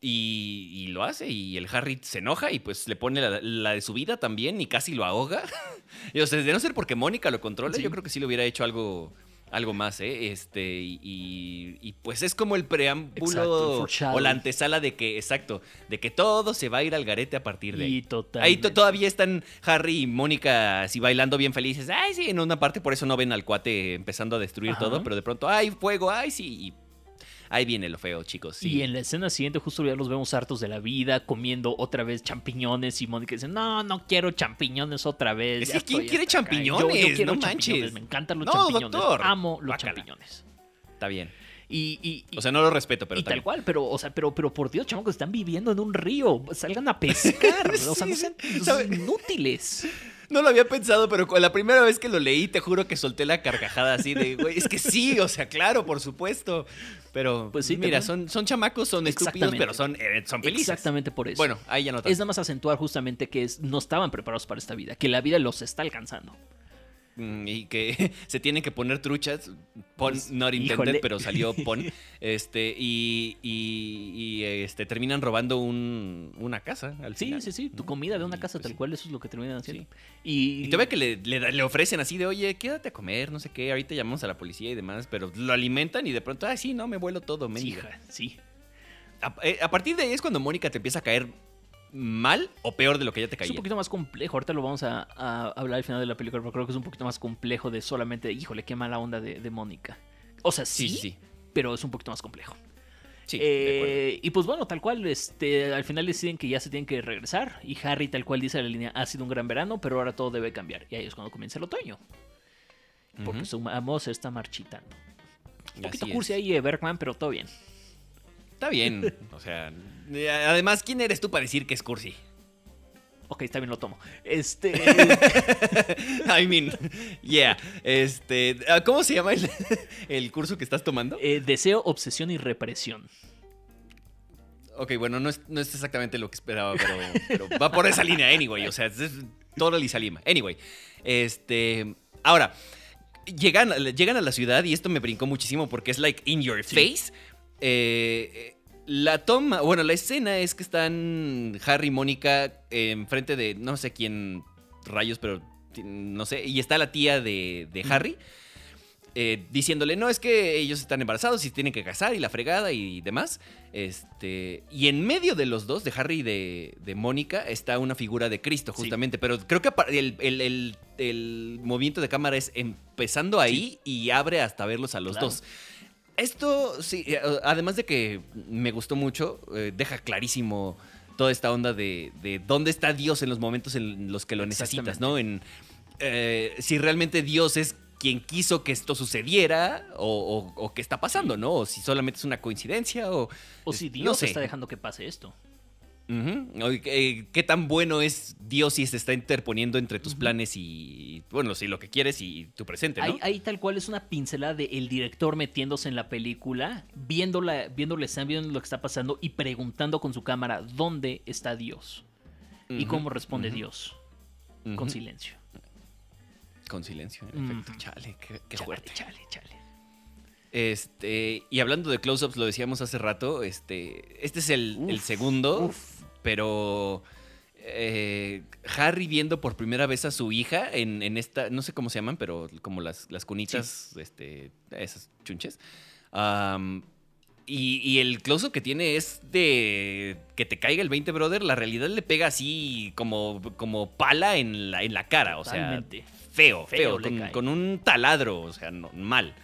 Y, lo hace y el Harry se enoja y pues le pone la, de su vida también y casi lo ahoga. y, o sea, de no ser porque Mónica lo controla, yo creo que sí le hubiera hecho algo algo más, ¿eh? Este, y, pues es como el preámbulo o la antesala de que, exacto, de que todo se va a ir al garete a partir de ahí. Ahí todavía están Harry y Mónica así bailando bien felices. Ay, sí, en una parte por eso no ven al cuate empezando a destruir todo, pero de pronto, ay, fuego, ay, sí, Ahí viene lo feo, chicos. Y en la escena siguiente justo ya los vemos hartos de la vida, comiendo otra vez champiñones y Mónica dice, no, no quiero champiñones otra vez. Es que ¿quién quiere champiñones? no manches. Me encantan los champiñones. Doctor. Amo los champiñones. Está bien. Y, o sea, no lo respeto, pero y tal cual, pero, o sea, pero, pero por Dios, chamacos, están viviendo en un río, salgan a pescar, o sea, no sean inútiles. No lo había pensado, pero la primera vez que lo leí, te juro que solté la carcajada así de, güey, es que sí, o sea, claro, por supuesto. Pero, pues sí, mira, son, son chamacos, son estúpidos, pero son, eh, son felices. Exactamente por eso. Bueno, ahí ya no Es nada más acentuar justamente que no estaban preparados para esta vida, que la vida los está alcanzando. Mm, y que se tienen que poner truchas. Pon, pues, not intended, pero salió pon. Este, y, y, este, terminan robando un, una casa al Sí, final. sí, sí. Tu comida de una casa, pues tal cual, eso es lo que terminan haciendo. Y, y, te ve que le, le, ofrecen así de, oye, quédate a comer, no sé qué. Ahorita llamamos a la policía y demás, pero lo alimentan y de pronto, ah, sí, no, me vuelo todo, me Sí, sí. A, eh, a, partir de ahí es cuando Mónica te empieza a caer mal o peor de lo que ya te caía. Es un poquito más complejo. Ahorita lo vamos a, hablar al final de la película, pero creo que es un poquito más complejo de solamente, híjole, qué mala onda de, Mónica. O sea, sí, sí, pero es un poquito más complejo. Sí, eh, y pues bueno, tal cual, este, al final deciden que ya se tienen que regresar. Y Harry, tal cual dice la línea, ha sido un gran verano, pero ahora todo debe cambiar. Y ahí es cuando comienza el otoño. Porque su amor se está marchitando. Un poquito cursi ahí de Bergman, pero todo bien. Está bien. O sea, además, ¿quién eres tú para decir que es cursi? Ok, está bien, lo tomo. Este. I mean, yeah. Este. ¿Cómo se llama el, curso que estás tomando? Eh, deseo, obsesión y represión. Ok, bueno, no es, exactamente lo que esperaba, pero, va por esa línea, anyway. O sea, es todo Salima. Anyway, este. Ahora, llegan, llegan a la ciudad y esto me brincó muchísimo porque es like in your face. Eh, la toma, bueno, la escena es que están Harry y Mónica enfrente de no sé quién rayos, pero no sé, y está la tía de, Harry. Eh, diciéndole, no, es que ellos están embarazados y tienen que casar y la fregada y demás. Este, y en medio de los dos, de Harry y de, Mónica, está una figura de Cristo, justamente. Pero creo que el, movimiento de cámara es empezando ahí y abre hasta verlos a los dos Esto, sí, eh, además de que me gustó mucho, eh, deja clarísimo toda esta onda de, de, dónde está Dios en los momentos en los que lo necesitas, ¿no? En eh, si realmente Dios es quien quiso que esto sucediera o, o, qué está pasando, ¿no? O si solamente es una coincidencia o... O si Dios está dejando que pase esto. ¿Qué tan bueno es Dios si se está interponiendo entre tus planes y, bueno, sí, lo que quieres y tu presente, ¿no? Ahí, tal cual es una pincelada del director metiéndose en la película, viéndola, viéndole, viendo lo que está pasando y preguntando con su cámara dónde está Dios y cómo responde Dios. Con silencio. Con silencio, en efecto. Chale, qué, fuerte. Chale, chale. Este, y hablando de close-ups, lo decíamos hace rato, este, este es el, segundo, pero eh, Harry viendo por primera vez a su hija en, esta, no sé cómo se llaman, pero como las, las cunitas, este, esas chunches. y, el close-up que tiene es de que te caiga el 20, brother. La realidad le pega así como, como pala en la, en la cara. O sea, feo, feo, con, un taladro, o sea, mal.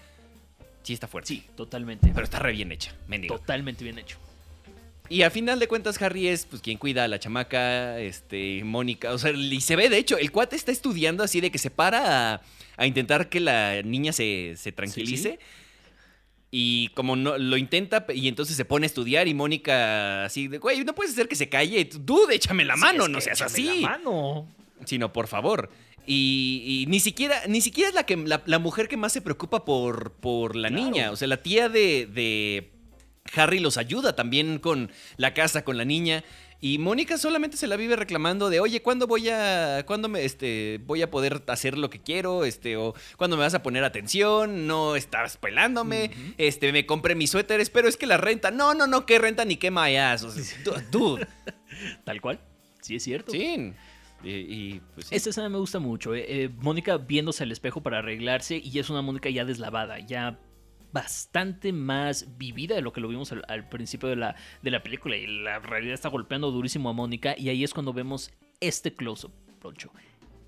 Sí está fuerte. Sí, totalmente. Pero está re bien hecha, mendigo. Totalmente bien hecho. Y a final de cuentas, Harry es pues quien cuida a la chamaca, este, Mónica. O sea, y se ve, de hecho, el cuate está estudiando así de que se para a, intentar que la niña se, tranquilice. Y como no lo intenta, y entonces se pone a estudiar, y Mónica así de, güey, no puedes hacer que se calle. Dude, échame la mano, no seas así. La mano. Sino, por favor. Y, ni siquiera, ni siquiera es la, que, la, mujer que más se preocupa por, por la niña. O sea, la tía de, de, Harry los ayuda también con la casa, con la niña. Y Mónica solamente se la vive reclamando de, oye, ¿cuándo voy a, cuándo me, este, voy a poder hacer lo que quiero? Este, o ¿cuándo me vas a poner atención? No estás pelándome. Este, me compré mis suéteres, pero es que la renta. No, no, no, qué renta ni qué mayas. O Tal cual. Sí, es cierto. Sí. Y, pues, Esta escena me gusta mucho. Eh, eh, Mónica viéndose al espejo para arreglarse y es una Mónica ya deslavada, ya bastante más vivida de lo que lo vimos al, principio de la, de la película. Y la realidad está golpeando durísimo a Mónica y ahí es cuando vemos este close-up,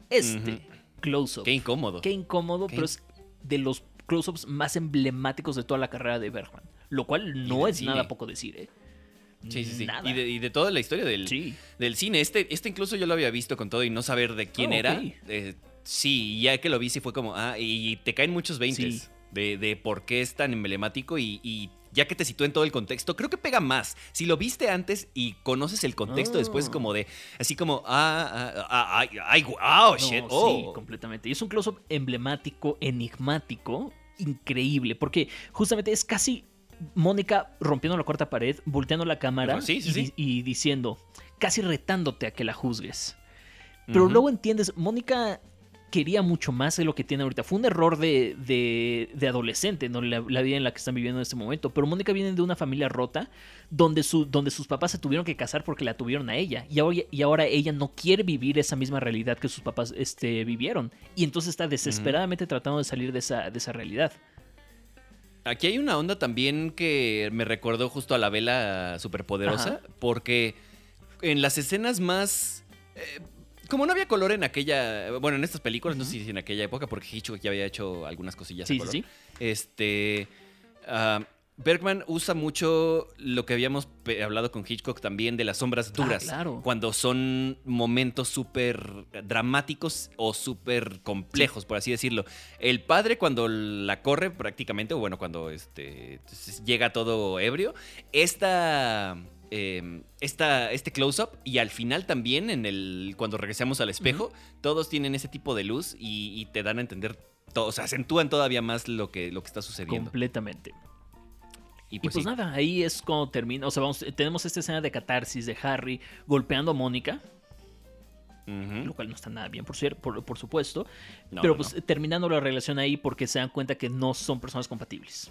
Este close-up. Qué incómodo. Qué incómodo, pero es de los close-ups más emblemáticos de toda la carrera de Bergman. Lo cual no es nada poco decir, ¿eh? Sí, sí, sí. Y de, toda la historia del, del cine. Este, este incluso yo lo había visto con todo y no saber de quién ah, era. Eh, sí, ya que lo vi, sí fue como, ah, y te caen muchos veintes de, de, por qué es tan emblemático y, ya que te sitúa en todo el contexto, creo que pega más. Si lo viste antes y conoces el contexto después, como de, así como, ah, ah, ah ay, wow, shit. Sí, oh. completamente. Y es un close-up emblemático, enigmático, increíble, porque justamente es casi Mónica rompiendo la cuarta pared, volteando la cámara y, diciendo, casi retándote a que la juzgues. Pero luego entiendes, Mónica quería mucho más de lo que tiene ahorita. Fue un error de, de, adolescente, ¿no? La, vida en la que están viviendo en este momento. Pero Mónica viene de una familia rota donde, su, donde sus papás se tuvieron que casar porque la tuvieron a ella. Y ahora, y ahora ella no quiere vivir esa misma realidad que sus papás este, vivieron. Y entonces está desesperadamente tratando de salir de esa, de esa realidad. Aquí hay una onda también que me recordó justo a la vela superpoderosa, porque en las escenas más... Eh, como no había color en aquella, bueno, en estas películas, no sé si en aquella época, porque Hitchcock ya había hecho algunas cosillas sí, color. Sí, sí. Este, ah, Bergman usa mucho lo que habíamos hablado con Hitchcock también de las sombras ah, duras. claro. Cuando son momentos súper dramáticos o súper complejos, por así decirlo. El padre cuando la corre prácticamente, o bueno, cuando este, llega todo ebrio, esta... Em, este close-up y al final también en el cuando regresamos al espejo todos tienen ese tipo de luz y, te dan a entender todo, o sea, acentúan todavía más lo que, lo que está sucediendo. Completamente. Y pues, pues nada, ahí es cuando termina. O sea, vamos, tenemos esta escena de catarsis de Harry golpeando a Mónica. Lo cual no está nada bien, por, por, por supuesto. pero pues terminando la relación ahí porque se dan cuenta que no son personas compatibles.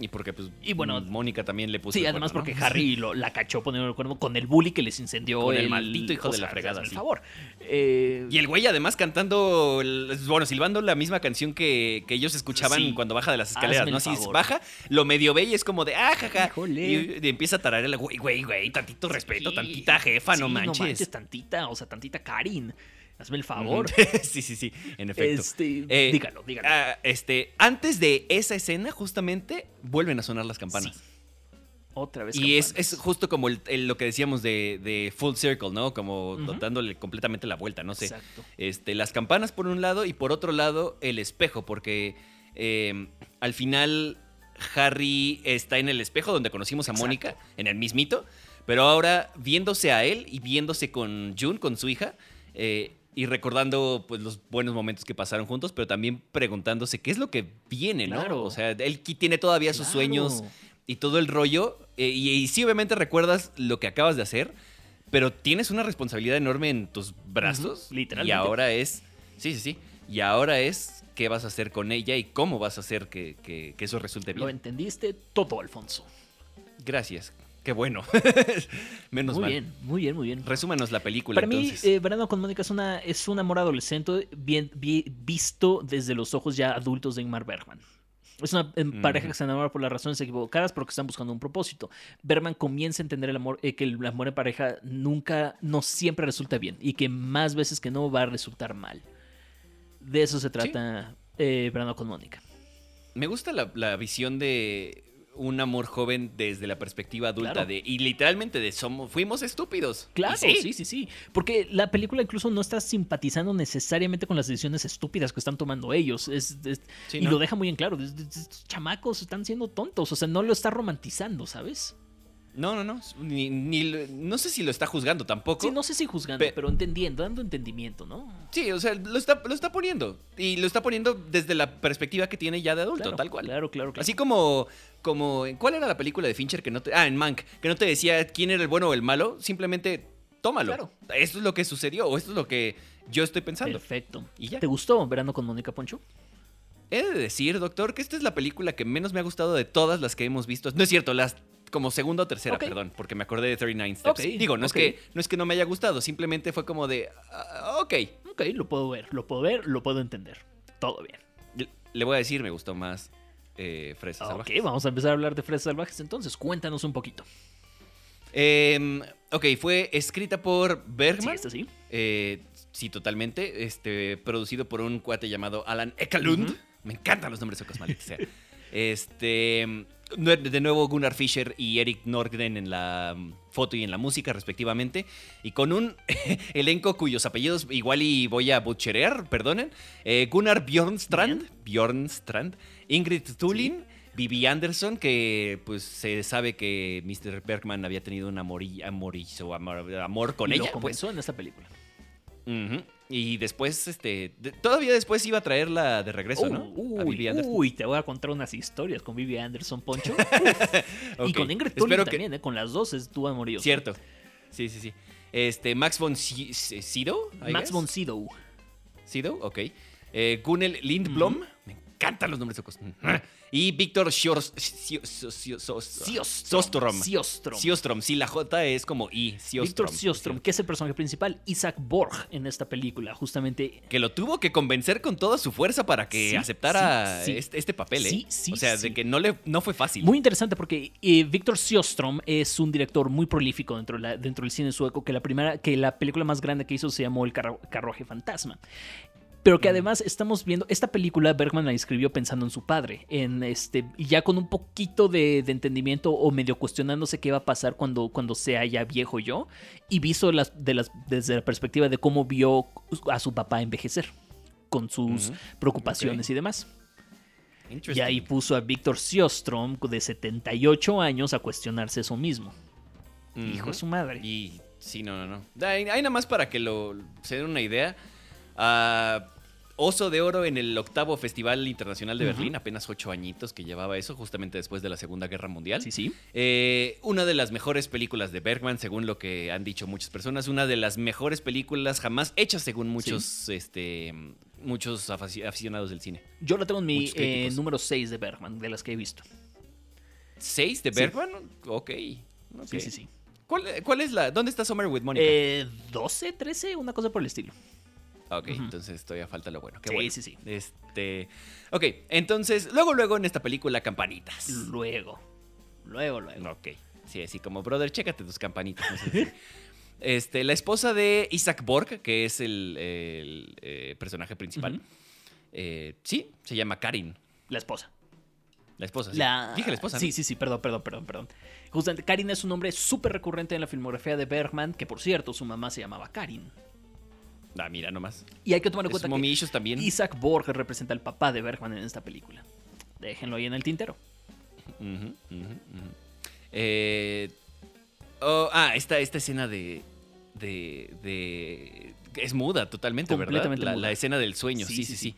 Y porque, pues, y bueno, Mónica también le puso. Sí, además porque Harry lo, la cachó poniendo el cuerno con el bully que les incendió. Con el, maldito hijo de la fregada. Por favor. Eh, y el güey, además, cantando, bueno, silbando la misma canción que, que ellos escuchaban cuando baja de las escaleras, ¿no? Así baja, lo medio ve y es como de, ah, jaja. Y, empieza a tarar güey, güey, güey, tantito respeto, tantita jefa, no manches. No manches, tantita, o sea, tantita Karin. Hazme el favor. sí, sí, sí, en efecto. Este, Eh, dígalo, dígalo. Ah, este, antes de esa escena, justamente, vuelven a sonar las campanas. Sí. Otra vez. Y es, es justo como el- el- lo que decíamos de, de Full Circle, ¿no? Como Ujú. dándole completamente la vuelta, no sé. Exacto. Este, las campanas por un lado y por otro lado el espejo, porque eh, al final Harry está en el espejo donde conocimos a Exacto. Mónica, en el mismito, pero ahora viéndose a él y viéndose con June, con su hija, eh, y recordando pues, los buenos momentos que pasaron juntos, pero también preguntándose qué es lo que viene, ¿no? Claro. O sea, él tiene todavía sus sueños y todo el rollo, eh, y, y sí obviamente recuerdas lo que acabas de hacer, pero tienes una responsabilidad enorme en tus brazos. Ujú, literalmente. Y ahora es, sí, sí, sí, y ahora es qué vas a hacer con ella y cómo vas a hacer que, que- que eso resulte Lo bien. entendiste todo, Alfonso. Gracias, qué bueno. Menos muy mal. bien, muy bien, muy bien. Resúmanos la película Para mí, entonces. eh, Verano con Mónica es, una, es un amor adolescente bien, visto desde los ojos ya adultos de Ingmar Bergman. Es una eh, Mm. pareja que se enamora por las razones equivocadas porque están buscando un propósito. Bergman comienza a entender el amor, eh, que el amor en pareja nunca, no siempre resulta bien y que más veces que no va a resultar mal. De eso se trata eh, Verano con Mónica. Me gusta la, la visión de un amor joven desde la perspectiva adulta Claro. de y literalmente de somos fuimos estúpidos. Claro, sí. sí, sí, Porque la película incluso no está simpatizando necesariamente con las decisiones estúpidas que están tomando ellos. Es, es- Sí, y ¿no? lo deja muy en claro. Estos chamacos están siendo tontos. O sea, no lo está romantizando, ¿sabes? No, no, no. Ni, ni no sé si lo está juzgando tampoco. Sí, no sé si juzgando, Pe- pero entendiendo, dando entendimiento, ¿no? Sí, o sea, lo está, lo está poniendo. Y lo está poniendo desde la perspectiva que tiene ya de adulto, Claro, tal cual. Claro, claro, claro. Así como, como. ¿Cuál era la película de Fincher que no te. Ah, en Mank, que no te decía quién era el bueno o el malo, simplemente tómalo. Claro. Esto es lo que sucedió, o esto es lo que yo estoy pensando. Perfecto. Y ya. ¿Te gustó Verano con Mónica Poncho? He de decir, doctor, que esta es la película que menos me ha gustado de todas las que hemos visto. No es cierto, las como segunda o tercera, Ok. perdón, porque me acordé de 39 Steps. Ok, Digo, no, ok. es que, no es que no me haya gustado, simplemente fue como de, ah, ok. Ok, lo puedo ver, lo puedo ver, lo puedo entender. Todo bien. Le- Le voy a decir, me gustó más eh, Fresa Ok, Salvaje. vamos a empezar a hablar de Fresas Salvajes entonces. Cuéntanos un poquito. Em, ok, fue escrita por Sí, Bergman. está así. Eh, sí, totalmente. Este, producido por un cuate llamado Alan Ekalund. Me encantan los nombres suecos, maldita sea. Este, de nuevo Gunnar Fischer y Eric Nordgren en la mm, foto y en la música, respectivamente. Y con un elenco cuyos apellidos igual y voy a butcherear, perdonen. Eh, Gunnar Bjornstrand, Bjornstrand, Ingrid Thulin. Vivi Anderson, que pues se sabe que Mr. Bergman había tenido un amorizo, amor, amor con Y ella. Lo pues. en esta película. Y después, este, de- todavía después iba a traerla de regreso, ¿no? A Uy, Vivi Anderson. uy, te voy a contar unas historias con Vivi Anderson, Poncho. Y con Ingrid que- también, ¿eh? Con las dos estuvo amorío. Cierto. Sí, sí, sí. Este, Max von Si- Sydow. Max guess. von Sydow. Sydow, ok. Eh, Gunnel Lindblom. Encantan los nombres suecos. Y Víctor. Siostrom. Siostrom. Sí, la J es como I. Víctor Siostrom, que es el personaje principal, Isaac Borg en esta película, justamente. Que lo tuvo que convencer con toda su fuerza para que Sí, aceptara sí, sí. Este, este papel, ¿eh? Sí, sí, o sea, de que no, le, no fue fácil. Muy interesante porque eh, Víctor Siostrom es un director muy prolífico dentro, de la- dentro del cine sueco, que la primera, que la película más grande que hizo se llamó El Carru- Carruaje Fantasma. Pero que además estamos viendo, esta película Bergman la escribió pensando en su padre, en este, y ya con un poquito de, de entendimiento o medio cuestionándose qué va a pasar cuando, cuando sea ya viejo yo, y visto las, de las, desde la perspectiva de cómo vio a su papá envejecer, con sus preocupaciones y demás. Y ahí puso a Víctor Siostrom, de 78 años, a cuestionarse eso mismo. Hijo de su madre. Y sí, no, no, no. Hay, hay nada más para que lo, se den una idea. Ah, Oso de Oro en el octavo Festival Internacional de. Berlín, apenas ocho añitos que llevaba eso, justamente después de la Segunda Guerra Mundial. Sí, sí. Eh, una de las mejores películas de Bergman, según lo que han dicho muchas personas. Una de las mejores películas jamás hechas, según muchos, este, muchos afici- aficionados del cine. Yo la tengo en mi eh, número 6 de Bergman, de las que he visto. ¿Seis de Sí. Bergman? Ok. ok. Sí, sí, sí. ¿Cuál, cuál es la? ¿Dónde está Summer with Monica? Eh, 12, 13, una cosa por el estilo. Ok, Ujú. entonces todavía falta lo bueno. Qué Sí, bueno. sí, sí. Este. Ok, entonces, luego, luego en esta película, campanitas. Luego. Luego, luego. Ok. Sí, así como, brother, chécate tus campanitas. no sé si- Este, la esposa de Isaac Borg, que es el, el, eh, personaje principal. Eh, sí, se llama Karin. La esposa. La esposa, sí. La... Dije la esposa. ¿no? Sí, sí, sí, perdón, perdón, perdón, perdón. Justamente, Karin es un nombre súper recurrente en la filmografía de Bergman, que por cierto, su mamá se llamaba Karin. Ah, mira nomás. Y hay que tomar en cuenta que también. Isaac Borg representa al papá de Bergman en esta película. Déjenlo ahí en el tintero. Eh, oh, ah, esta, esta escena de, de, de- Es muda totalmente, ¿verdad? Completamente La, muda. la escena del sueño, sí, sí, sí, sí. sí.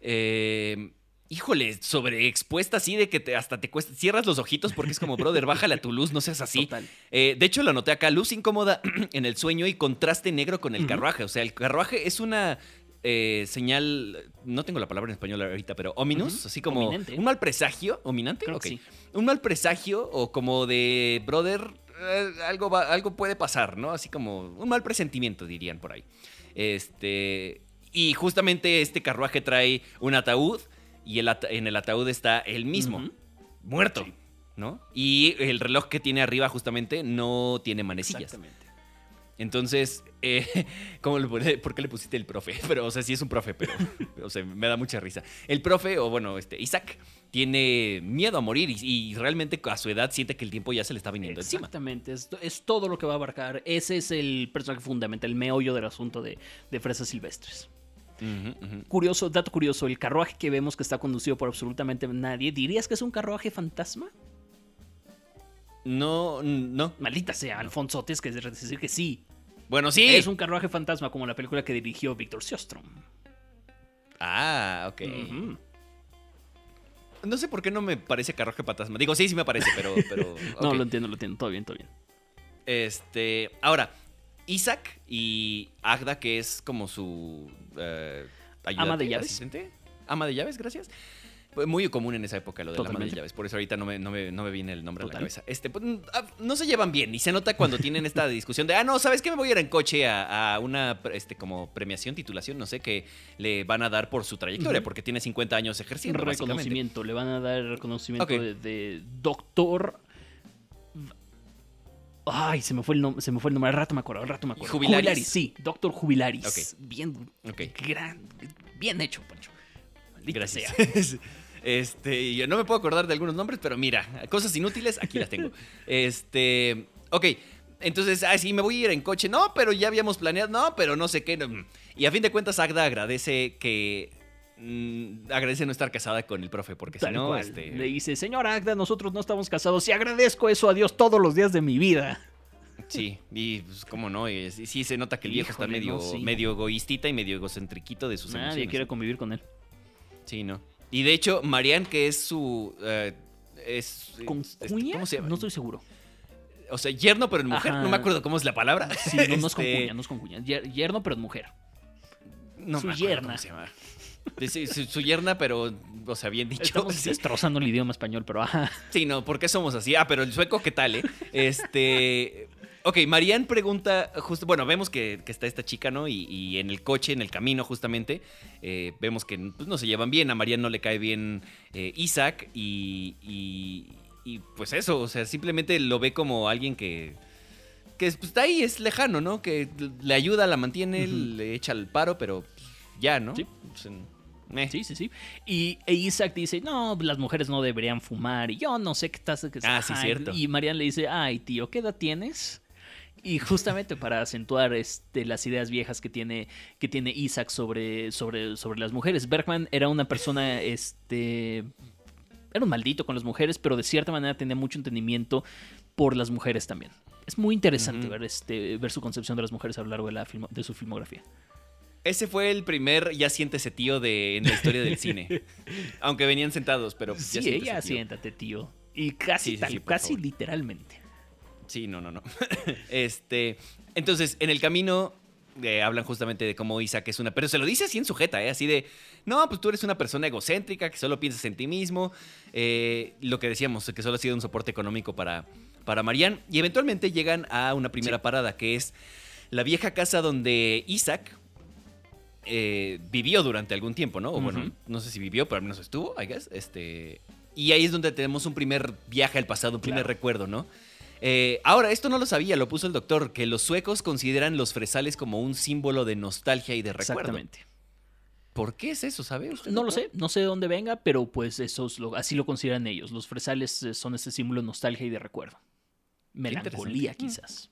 Eh, híjole, sobreexpuesta así de que te- hasta te cuesta... Cierras los ojitos porque es como, brother, bájale a tu luz, no seas así. Total. Eh, de hecho, lo anoté acá, luz incómoda en el sueño y contraste negro con el carruaje. O sea, el carruaje es una eh, señal, no tengo la palabra en español ahorita, pero ominous, Ujú. así como Ominente. un mal presagio, ominante, Creo Ok. que sí. un mal presagio o como de brother, eh, algo, va- algo puede pasar, ¿no? Así como un mal presentimiento, dirían por ahí. Este, y justamente este carruaje trae un ataúd y el en el ataúd está él mismo, muerto, Sí. ¿no? Y el reloj que tiene arriba justamente no tiene manecillas. Exactamente. Entonces, eh, ¿cómo le ¿por qué le pusiste el profe? Pero, o sea, sí es un profe, pero, o sea, me da mucha risa. El profe, o bueno, este, Isaac, tiene miedo a morir y, y realmente a su edad siente que el tiempo ya se le está viniendo encima. Exactamente, es, es todo lo que va a abarcar. Ese es el personaje fundamental, el meollo del asunto de, de Fresas Silvestres. Curioso, dato curioso, el carruaje que vemos que está conducido por absolutamente nadie, ¿dirías que es un carruaje fantasma? No, no. Maldita sea, Alfonso, tienes que decir que sí. Bueno, sí. Es un carruaje fantasma como la película que dirigió Víctor Sjöström. Ah, ok. No sé por qué no me parece carruaje fantasma. Digo, sí, sí me parece, pero. pero No, lo entiendo, lo entiendo, todo bien, todo bien. Este. Ahora, Isaac y Agda, que es como su. eh, ayudante, ¿Ama de llaves? asistente. Ama de llaves, gracias. Muy común en esa época lo de la ama de llaves, por eso ahorita no me, no me, no me viene el nombre a la Total. cabeza. Este, pues, ah, no se llevan bien y se nota cuando tienen esta discusión de, ah, no, ¿sabes qué? Me voy a ir en coche a, a una este, como premiación, titulación, no sé, que le van a dar por su trayectoria, porque tiene 50 años ejerciendo. reconocimiento, le van a dar reconocimiento de doctor. Ay, se me fue el nombre, se me fue el nombre, al rato me acuerdo, al rato me acuerdo. Jubilaris. sí, doctor Jubilaris. Ok. Bien, Ok. gran, bien hecho, Pancho. Maldita Gracias. sea. Este, yo no me puedo acordar de algunos nombres, pero mira, cosas inútiles, aquí las tengo. Este, ok, entonces, ah, sí, me voy a ir en coche. No, pero ya habíamos planeado, no, pero no sé qué. no. Y a fin de cuentas, Agda agradece que. Mm, agradece no estar casada con el profe, porque si no, cual. este. Le dice, señora Agda, nosotros no estamos casados y agradezco eso a Dios todos los días de mi vida. Sí, y pues, cómo no, y sí, se nota que el viejo está medio, no, sí. medio egoístita y medio egocentriquito de sus Nadie emociones. quiere convivir con él. Sí, no. Y de hecho, Marianne, que es su. eh, es, ¿Con este, cuña? ¿Cómo se llama? No estoy seguro. O sea, yerno, pero en mujer. Ajá. No me acuerdo cómo es la palabra. Sí, no, no es con Este, cuña, no es con cuña. Yer- Yerno, pero en mujer. No Su me yerna. cómo se llama. Sí, su, su yerna, pero, o sea, bien dicho. Estamos Sí. destrozando el idioma español, pero ajá. Sí, no, ¿por qué somos así? Ah, pero el sueco, ¿qué tal, eh? Este. Ok, Marianne pregunta, justo, bueno, vemos que, que está esta chica, ¿no? Y, y en el coche, en el camino, justamente, eh, vemos que pues, no se llevan bien, a Marianne no le cae bien eh, Isaac y, y, y, pues eso, o sea, simplemente lo ve como alguien que, que pues, está ahí, es lejano, ¿no? Que le ayuda, la mantiene, le echa el paro, pero pues, ya, ¿no? Sí. Pues, meh. Sí, sí, sí. Y e Isaac dice, no, las mujeres no deberían fumar. Y yo no sé qué estás... que- Ah, sí, Ajá. cierto. Y Marian le dice, ay, tío, ¿qué edad tienes? Y justamente para acentuar este, las ideas viejas que tiene, que tiene Isaac sobre, sobre, sobre las mujeres. Bergman era una persona, este... Era un maldito con las mujeres, pero de cierta manera tenía mucho entendimiento por las mujeres también. Es muy interesante ver, este, ver su concepción de las mujeres a lo largo de, la filmo- de su filmografía. Ese fue el primer ya siéntese tío de, en la historia del cine. Aunque venían sentados, pero pues, ya Sí, siéntese, ella, tío. siéntate, tío. Y casi, Sí, sí, tal- sí, casi favor. literalmente. Sí, no, no, no. este, entonces, en el camino eh, hablan justamente de cómo Isaac es una... Pero se lo dice así en sujeta, ¿eh? Así de, no, pues tú eres una persona egocéntrica, que solo piensas en ti mismo. eh, lo que decíamos, que solo ha sido un soporte económico para, para Marianne. Y eventualmente llegan a una primera Sí. parada, que es la vieja casa donde Isaac... eh, vivió durante algún tiempo, ¿no? O bueno, no sé si vivió, pero al menos estuvo, I guess. Este, y ahí es donde tenemos un primer viaje al pasado, un primer Claro. recuerdo, ¿no? Eh, ahora, esto no lo sabía, lo puso el doctor, que los suecos consideran los fresales como un símbolo de nostalgia y de recuerdo. Exactamente. ¿Por qué es eso, sabe usted? No lo sé, no sé de dónde venga, pero pues eso así lo consideran ellos. Los fresales eh, son ese símbolo de nostalgia y de recuerdo. Melancolía, quizás.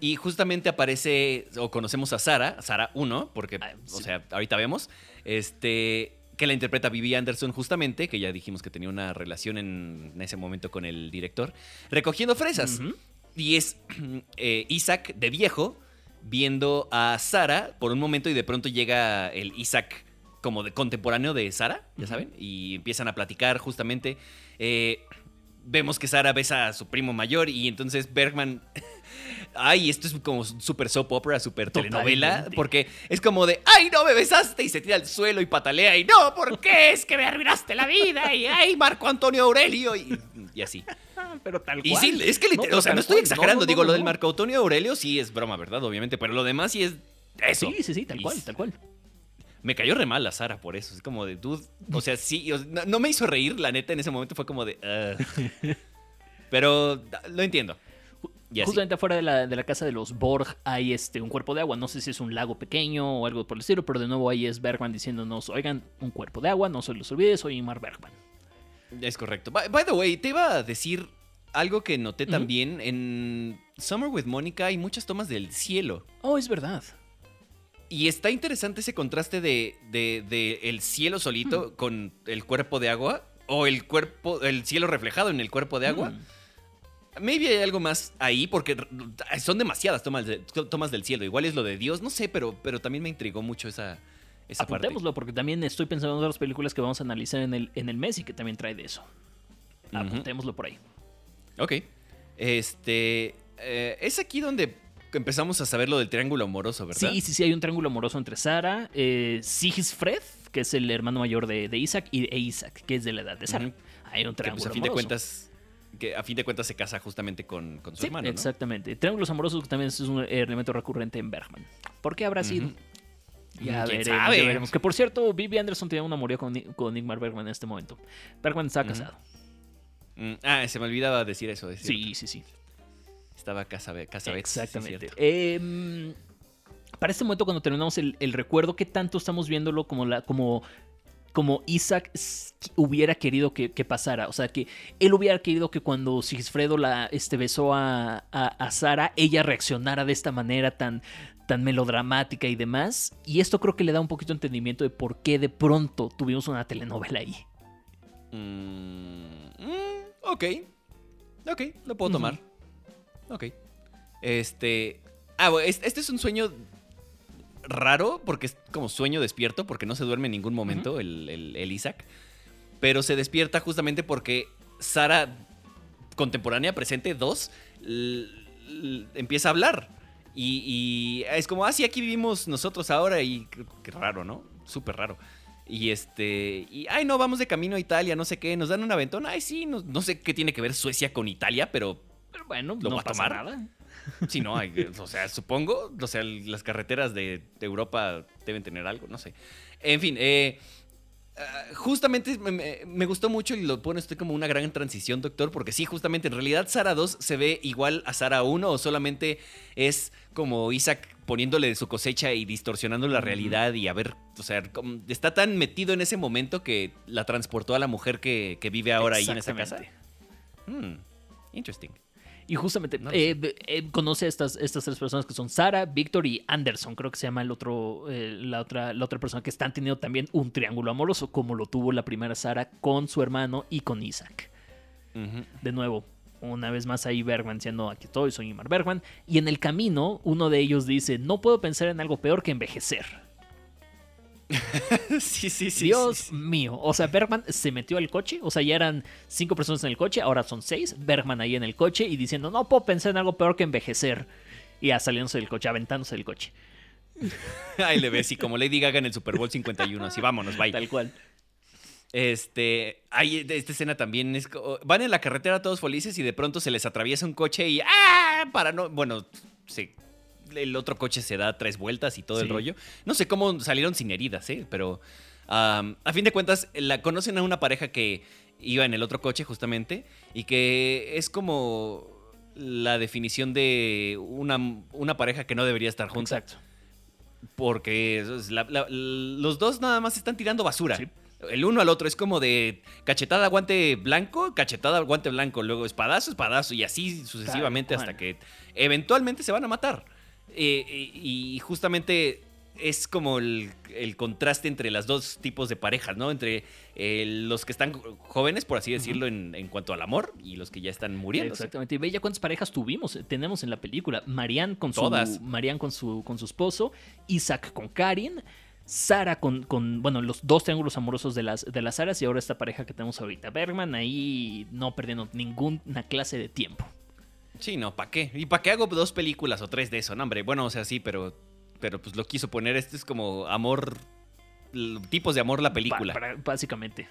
Y justamente aparece, o conocemos a Sara, Sara 1, porque, ah, o sea, ahorita vemos, este, que la interpreta Vivi Anderson justamente, que ya dijimos que tenía una relación en, ese momento con el director, recogiendo fresas. Y es eh, Isaac de viejo viendo a Sara por un momento y de pronto llega el Isaac como de contemporáneo de Sara, ya saben, y empiezan a platicar justamente. Eh, vemos que Sara besa a su primo mayor y entonces Bergman ay, esto es como super soap opera, super telenovela, porque es como de, ay, no me besaste y se tira al suelo y patalea y no, ¿por qué? Es que me arruinaste la vida y ay, Marco Antonio Aurelio y, así. pero tal cual. Y sí, es que, o sea, no estoy exagerando, digo, lo del Marco Antonio Aurelio sí es broma, ¿verdad? Obviamente, pero lo demás sí es eso. Sí, sí, sí, tal cual, tal cual. Me cayó re mal la Sara por eso. Es como de, dude. O sea, sí, no, me hizo reír, la neta, en ese momento fue como de. Pero lo entiendo. Justamente afuera de la, de la, casa de los Borg hay este, un cuerpo de agua. No sé si es un lago pequeño o algo por el estilo, pero de nuevo ahí es Bergman diciéndonos, oigan, un cuerpo de agua, no se los olvide, soy Ingmar Bergman. Es correcto. By, the way, te iba a decir algo que noté también. En Summer with Monica hay muchas tomas del cielo. Oh, es verdad. Y está interesante ese contraste de, de, el cielo solito hmm. con el cuerpo de agua o el cuerpo, el cielo reflejado en el cuerpo de agua. Hmm. Maybe hay algo más ahí porque son demasiadas tomas, tomas del cielo. Igual es lo de Dios, no sé, pero, pero también me intrigó mucho esa, esa Apuntémoslo porque también estoy pensando en otras películas que vamos a analizar en el, en el mes y que también trae de eso. Apuntémoslo por ahí. Ok. Este. Eh, es aquí donde empezamos a saber lo del triángulo amoroso, ¿verdad? Sí, sí, sí, hay un triángulo amoroso entre Sara, eh, Sigisfred, que es el hermano mayor de, Isaac, y e Isaac, que es de la edad de Sara. Hay un triángulo que, pues, a fin de cuentas que a fin de cuentas se casa justamente con, su hermano. Exactamente. Triángulos amorosos también es un elemento recurrente en Bergman. ¿Por qué habrá sido? Ya, veremos, Que por cierto, Vivi Anderson tenía un amorío con, con Ingmar Bergman en este momento. Bergman estaba casado. Mm, ah, se me olvidaba decir eso. sí, sí, sí. Estaba casado. Exactamente. Em, para este momento, cuando terminamos el, el, recuerdo, ¿qué tanto estamos viéndolo como, la, como como Isaac hubiera querido que, pasara. O sea, que él hubiera querido que cuando Sigfredo la este, besó a, a, Sara, ella reaccionara de esta manera tan, tan melodramática y demás. Y esto creo que le da un poquito de entendimiento de por qué de pronto tuvimos una telenovela ahí. Mm, mm, ok. Ok, lo puedo tomar. Ok. Este. Ah, este es un sueño raro porque es como sueño despierto, porque no se duerme en ningún momento el, Isaac. Pero se despierta justamente porque Sara, contemporánea, presente, dos, empieza a hablar. Y, es como, ah, sí, aquí vivimos nosotros ahora. Y qué raro, ¿no? Súper raro. Y este, y ay, no, vamos de camino a Italia, no sé qué, nos dan un aventón. Ay, sí, no, sé qué tiene que ver Suecia con Italia, pero, bueno, lo no va a tomar. Nada. Sí, no, o sea, supongo, o sea, las carreteras de, Europa deben tener algo, no sé. En fin, eh, ah, justamente me, gustó mucho y lo pone usted como una gran transición, doctor, porque sí, justamente en realidad Sara 2 se ve igual a Sara 1 o solamente es como Isaac poniéndole de su cosecha y distorsionando la realidad y a ver, o sea, está tan metido en ese momento que la transportó a la mujer que, vive ahora ahí en esa casa. Hmm, interesting. Y justamente eh, eh, conoce a estas, estas tres personas que son Sara, Víctor y Anderson, creo que se llama el otro, eh, la, otra, la otra persona que están teniendo también un triángulo amoroso, como lo tuvo la primera Sara con su hermano y con Isaac. De nuevo, una vez más ahí Bergman siendo aquí estoy, soy Imar Bergman. Y en el camino, uno de ellos dice: No puedo pensar en algo peor que envejecer. sí, sí, sí. Dios mío. O sea, Bergman se metió al coche. O sea, ya eran cinco personas en el coche, ahora son seis. Bergman ahí en el coche y diciendo, no puedo pensar en algo peor que envejecer. Y ya saliéndose del coche, aventándose del coche. Ahí le ves, y como Lady Gaga en el Super Bowl 51, así vámonos, bye. Tal cual. Este, hay esta escena también es van en la carretera todos felices y de pronto se les atraviesa un coche y ¡ah! para no, bueno, sí, el otro coche se da tres vueltas y todo el rollo. No sé cómo salieron sin heridas, ¿eh? Pero a fin de cuentas, la, conocen a una pareja que iba en el otro coche justamente y que es como la definición de una, una pareja que no debería estar junta. Exacto. Porque los dos nada más están tirando basura. El uno al otro es como de cachetada guante blanco, cachetada guante blanco, luego espadazo, espadazo y así sucesivamente hasta que eventualmente se van a matar. Eh, y justamente es como el, contraste entre los dos tipos de parejas, ¿no? Entre eh, los que están jóvenes, por así decirlo, en, cuanto al amor, y los que ya están muriendo. Exactamente. Y ve cuántas parejas tuvimos, eh, tenemos en la película. Marianne con su, Marianne con su, con su esposo, Isaac con Karin, Sara con, con, bueno, los dos triángulos amorosos de las, de las Saras y ahora esta pareja que tenemos ahorita. Bergman ahí no perdiendo ninguna clase de tiempo. Sí, no, ¿para qué? ¿Y para qué hago dos películas o tres de eso? No, hombre, bueno, o sea, sí, pero pero pues lo quiso poner. Este es como amor, tipos de amor la película. básicamente.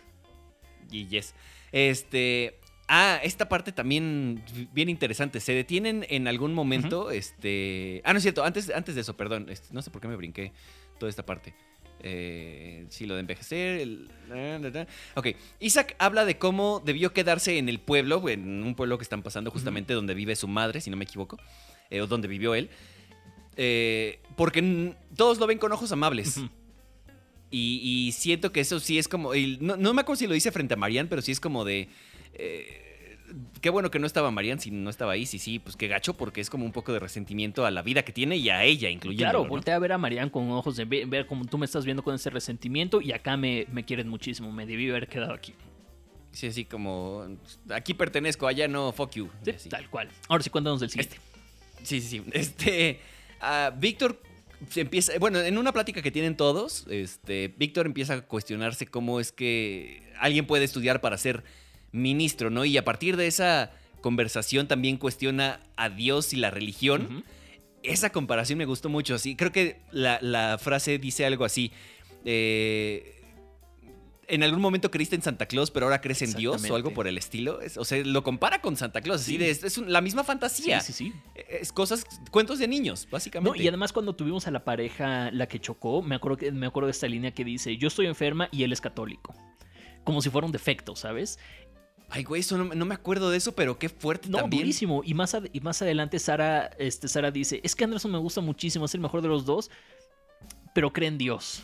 Y yes. Este, ah, esta parte también bien interesante. Se detienen en algún momento, este, ah, no es cierto, antes, antes de eso, perdón, este, no sé por qué me brinqué toda esta parte. Eh, sí, lo de envejecer. Ok, Isaac habla de cómo debió quedarse en el pueblo, en un pueblo que están pasando justamente donde vive su madre, si no me equivoco, eh, o donde vivió él. Eh, porque todos lo ven con ojos amables. y, siento que eso sí es como. no, me acuerdo si lo dice frente a Marianne, pero sí es como de. Eh, qué bueno que no estaba Marianne, si no estaba ahí, sí, sí, pues qué gacho, porque es como un poco de resentimiento a la vida que tiene y a ella, incluyendo. Claro, voltea a ver a Marianne con ojos de ver, como tú me estás viendo con ese resentimiento y acá me, me quieren muchísimo, me debí haber quedado aquí. Sí, así como. Aquí pertenezco, allá no, fuck you. tal cual. Ahora sí, cuéntanos del siguiente. sí, sí, sí. Este. Víctor empieza, bueno, en una plática que tienen todos, este, Víctor empieza a cuestionarse cómo es que alguien puede estudiar para ser ministro, ¿no? Y a partir de esa conversación también cuestiona a Dios y la religión. Esa comparación me gustó mucho, así. Creo que la, la frase dice algo así. Eh, en algún momento creíste en Santa Claus, pero ahora crees en Dios o algo por el estilo. o sea, lo compara con Santa Claus. Así es, la misma fantasía. Sí, sí, sí. Es cosas, cuentos de niños, básicamente. No, y además cuando tuvimos a la pareja, la que chocó, me acuerdo, que, me acuerdo de esta línea que dice, yo estoy enferma y él es católico. Como si fuera un defecto, ¿sabes? Ay, güey, eso no, me acuerdo de eso, pero qué fuerte no, también. buenísimo. Y más, y más adelante Sara, este, Sara dice, es que Anderson me gusta muchísimo, es el mejor de los dos, pero cree en Dios.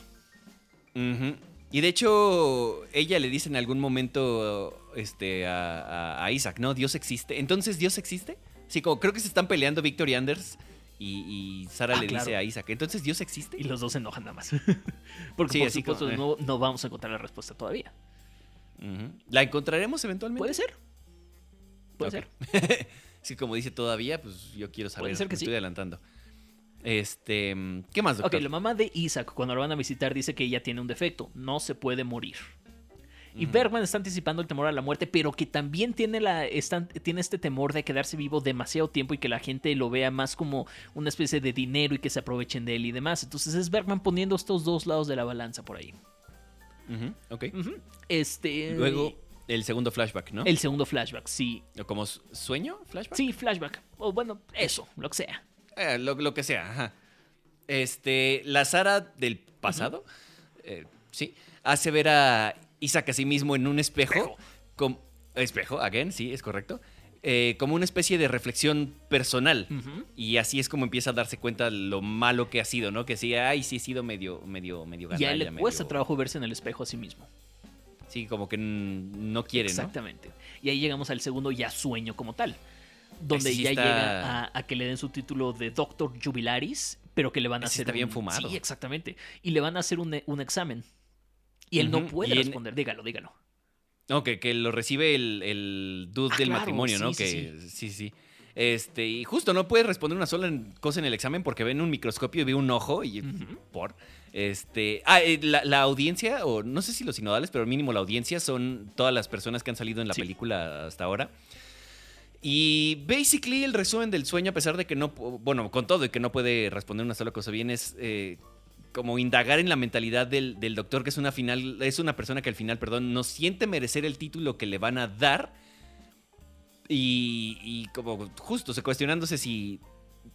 Ajá. Y de hecho, ella le dice en algún momento este, a, Isaac, ¿no? Dios existe. Entonces, ¿Dios existe? Sí, como creo que se están peleando Victor y Anders. Y, Sara ah, le dice a Isaac, entonces Dios existe. Y los dos se enojan nada más. Porque por supuesto eh. no, vamos a encontrar la respuesta todavía. ¿La encontraremos eventualmente? Puede ser. Puede ser. sí, como dice todavía, pues yo quiero saber. Puede ser que estoy adelantando. Este, ¿qué más, doctor? Ok, la mamá de Isaac, cuando lo van a visitar, dice que ella tiene un defecto, no se puede morir. Y Bergman está anticipando el temor a la muerte, pero que también tiene, la, tiene este temor de quedarse vivo demasiado tiempo y que la gente lo vea más como una especie de dinero y que se aprovechen de él y demás. Entonces es Bergman poniendo estos dos lados de la balanza por ahí. Ok. Este. Luego, el segundo flashback, ¿no? El segundo flashback, sí. ¿Como sueño? ¿Flashback? Sí, flashback. O bueno, eso, lo que sea. Eh, lo, que sea, ajá. Este, la Sara del pasado, eh, sí, hace ver a Isaac a sí mismo en un espejo. Espejo, como, espejo again, sí, es correcto. Eh, como una especie de reflexión personal. Y así es como empieza a darse cuenta lo malo que ha sido, ¿no? Que sí, ay, sí he sido medio, medio, medio Y a él le cuesta trabajo verse en el espejo a sí mismo. Sí, como que no quiere, Exactamente. Y ahí llegamos al segundo ya sueño como tal donde ya llega a, que le den su título de Doctor Jubilaris, pero que le van a hacer. Está bien fumado. Sí, exactamente. Y le van a hacer un, examen. Y él no puede responder. Dígalo, dígalo. Ok, que lo recibe el, el dude ah, del matrimonio, ¿no? que sí, sí. Este, y justo no puede responder una sola cosa en el examen porque ve en un microscopio y ve un ojo y por. Este. Ah, eh, la, audiencia, o no sé si los sinodales, pero mínimo la audiencia son todas las personas que han salido en la película hasta ahora. Y basically el resumen del sueño, a pesar de que no, bueno, con todo y que no puede responder una sola cosa bien, es eh, como indagar en la mentalidad del, doctor, que es una final, es una persona que al final, perdón, no siente merecer el título que le van a dar. Y, como justo, se cuestionándose si,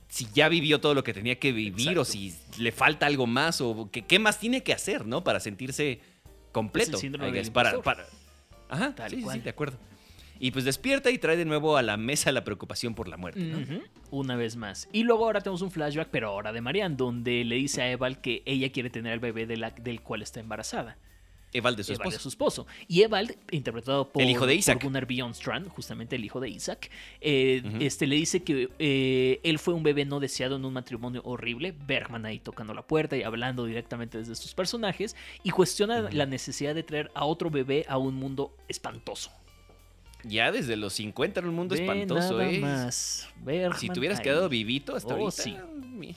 si ya vivió todo lo que tenía que vivir o si le falta algo más o qué más tiene que hacer, ¿no? Para sentirse completo. Es para, para, Ajá, sí, sí, de acuerdo. Y pues despierta y trae de nuevo a la mesa la preocupación por la muerte, Una vez más. Y luego ahora tenemos un flashback, pero ahora de Marianne, donde le dice a Eval que ella quiere tener al bebé de la- del cual está embarazada. Eval de su esposa. es su esposo. Y Evald, interpretado por, El hijo de Isaac. Gunnar Bjornstrand, justamente el hijo de Isaac, eh, este, le dice que eh, él fue un bebé no deseado en un matrimonio horrible. Bergman ahí tocando la puerta y hablando directamente desde sus personajes. Y cuestiona la necesidad de traer a otro bebé a un mundo espantoso. Ya desde los 50 era un mundo Ve espantoso, nada ¿eh? más. Bergman Si te hubieras quedado vivito hasta Oh, ahorita. sí.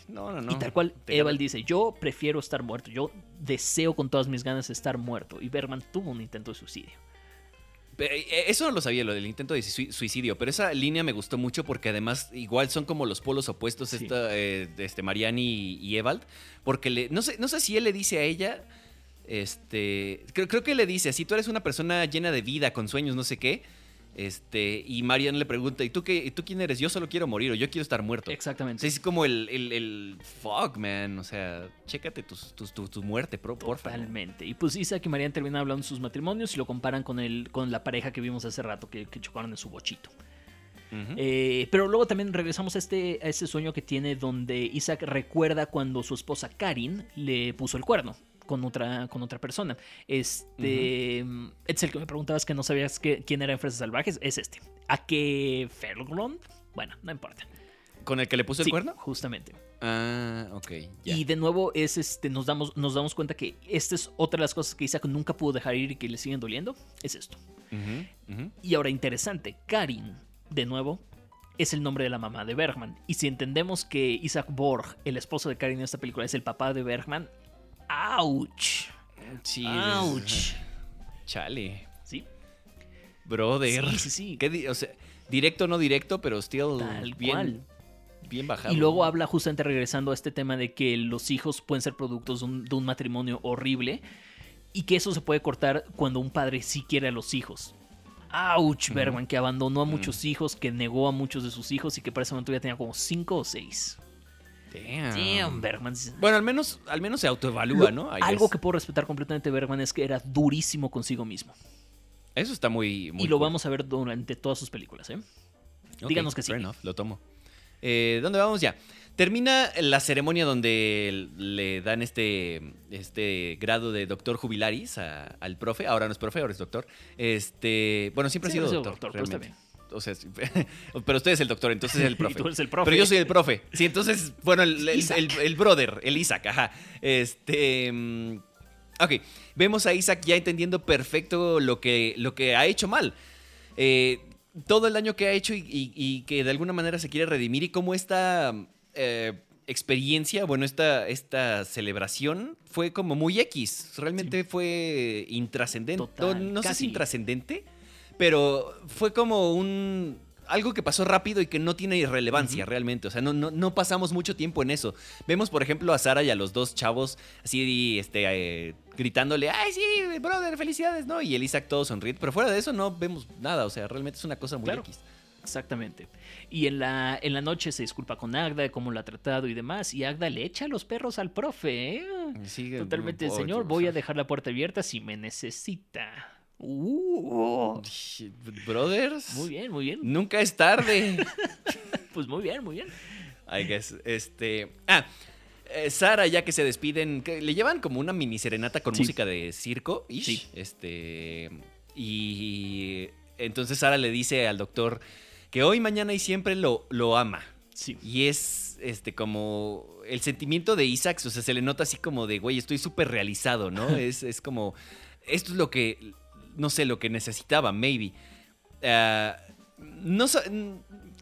No, no, no. Y tal cual, ganas. dice, yo prefiero estar muerto, yo deseo con todas mis ganas estar muerto. Y Bergman tuvo un intento de suicidio. Pe- eh, Eso no lo sabía, lo del intento de sui- suicidio, pero esa línea me gustó mucho porque además igual son como los polos opuestos, Sí. esta, eh, este, Mariani y, y Evald, porque le, no, sé, no sé si él le dice a ella, este, creo, creo que le dice, si tú eres una persona llena de vida, con sueños, no sé qué, este, y Marian le pregunta, ¿y tú, qué, ¿y tú quién eres? Yo solo quiero morir o yo quiero estar muerto. O Exactamente. sea, es como el, el, el fuck, man, o sea, chécate tus- tus- tu, tu muerte, porfa. Totalmente. Y pues Isaac y Marianne terminan hablando de sus matrimonios y lo comparan con, el, con la pareja que vimos hace rato que, que chocaron en su bochito. Eh, pero luego también regresamos a este, a ese sueño que tiene donde Isaac recuerda cuando su esposa Karin le puso el cuerno con otra, con otra persona. Este es el que me preguntabas que no sabías que- quién era en Fresas Salvajes. Es este. ¿A qué Ferlgrond? Bueno, no importa. ¿Con el que le puso el Sí, cuerno? Justamente. Ah, ok. Y de nuevo es este, nos damos, nos damos cuenta que esta es otra de las cosas que Isaac nunca pudo dejar ir y que le siguen doliendo. Es esto. Y ahora interesante, Karin, de nuevo, es el nombre de la mamá de Bergman. Y si entendemos que Isaac Borg, el esposo de Karin en esta película, es el papá de Bergman, ¡ouch! Sí. ¡Ouch! Chale. ¿Sí? Brother. Sí, sí, sí. ¿Qué o sea, directo no directo, pero still Tal bien, cual. bien bajado. Y luego habla justamente regresando a este tema de que los hijos pueden ser productos de un, de un matrimonio horrible y que eso se puede cortar cuando un padre sí quiere a los hijos. ¡Auch! Ujú. Bergman, que abandonó a Mm. muchos hijos, que negó a muchos de sus hijos y que para ese momento ya tenía como cinco o seis. Damn. Damn, Bergman. Bueno, al menos, al menos se autoevalúa, Lo- ¿no? I algo guess. que puedo respetar completamente de Bergman es que era durísimo consigo mismo. Eso está muy, muy y lo cool. vamos a ver durante todas sus películas, ¿eh? Díganos que sí. fair enough, lo tomo. Eh, ¿Dónde vamos ya? Termina la ceremonia donde le dan este, este grado de doctor jubilaris a- al profe. Ahora no es profe, ahora es doctor. Este, bueno, siempre ha sido doctor, doctor, pero está realmente. O sea, pero usted es el doctor, entonces es el Y profe. tú eres el profe. Pero yo soy el profe. Sí, entonces, bueno, el, el- Isaac. el- el brother, el Isaac, ajá. Este. mm, Ok, vemos a Isaac ya entendiendo perfecto lo que, lo que ha hecho mal. Eh, todo el daño que ha hecho y, y- y que de alguna manera se quiere redimir y cómo esta eh, experiencia, bueno, esta, esta celebración fue como muy X. Realmente fue intrascendente. Total, no sé si casi. intrascendente, pero fue como un algo que pasó rápido y que no tiene irrelevancia realmente. O sea, no, no, no pasamos mucho tiempo en eso. Vemos, por ejemplo, a Sara y a los dos chavos así este, eh, gritándole, ay, sí, brother, felicidades, ¿no? Y el Isaac todo sonriente. Pero fuera de eso no vemos nada. O sea, realmente es una cosa muy Claro. X. Exactamente. Y en la, en la noche se disculpa con Agda de cómo la ha tratado y demás. Y Agda le echa los perros al profe. ¿eh? Sí, Totalmente, señor, voy a dejar la puerta abierta si me necesita. Uh, Brothers. muy bien, muy bien. Nunca es tarde. Pues muy bien, muy bien. I guess. Este. Ah. eh, Sara, ya que se despiden, que le llevan como una mini serenata con Sí. música de circo. ish, Sí. Este. Y entonces Sara le dice al doctor que hoy, mañana y siempre lo, lo ama. Sí. Y es este como el sentimiento de Isaac, o sea, se le nota así como de, güey, estoy súper realizado, ¿no? es, es como, esto es lo que, no sé, lo que necesitaba, maybe. Ah, no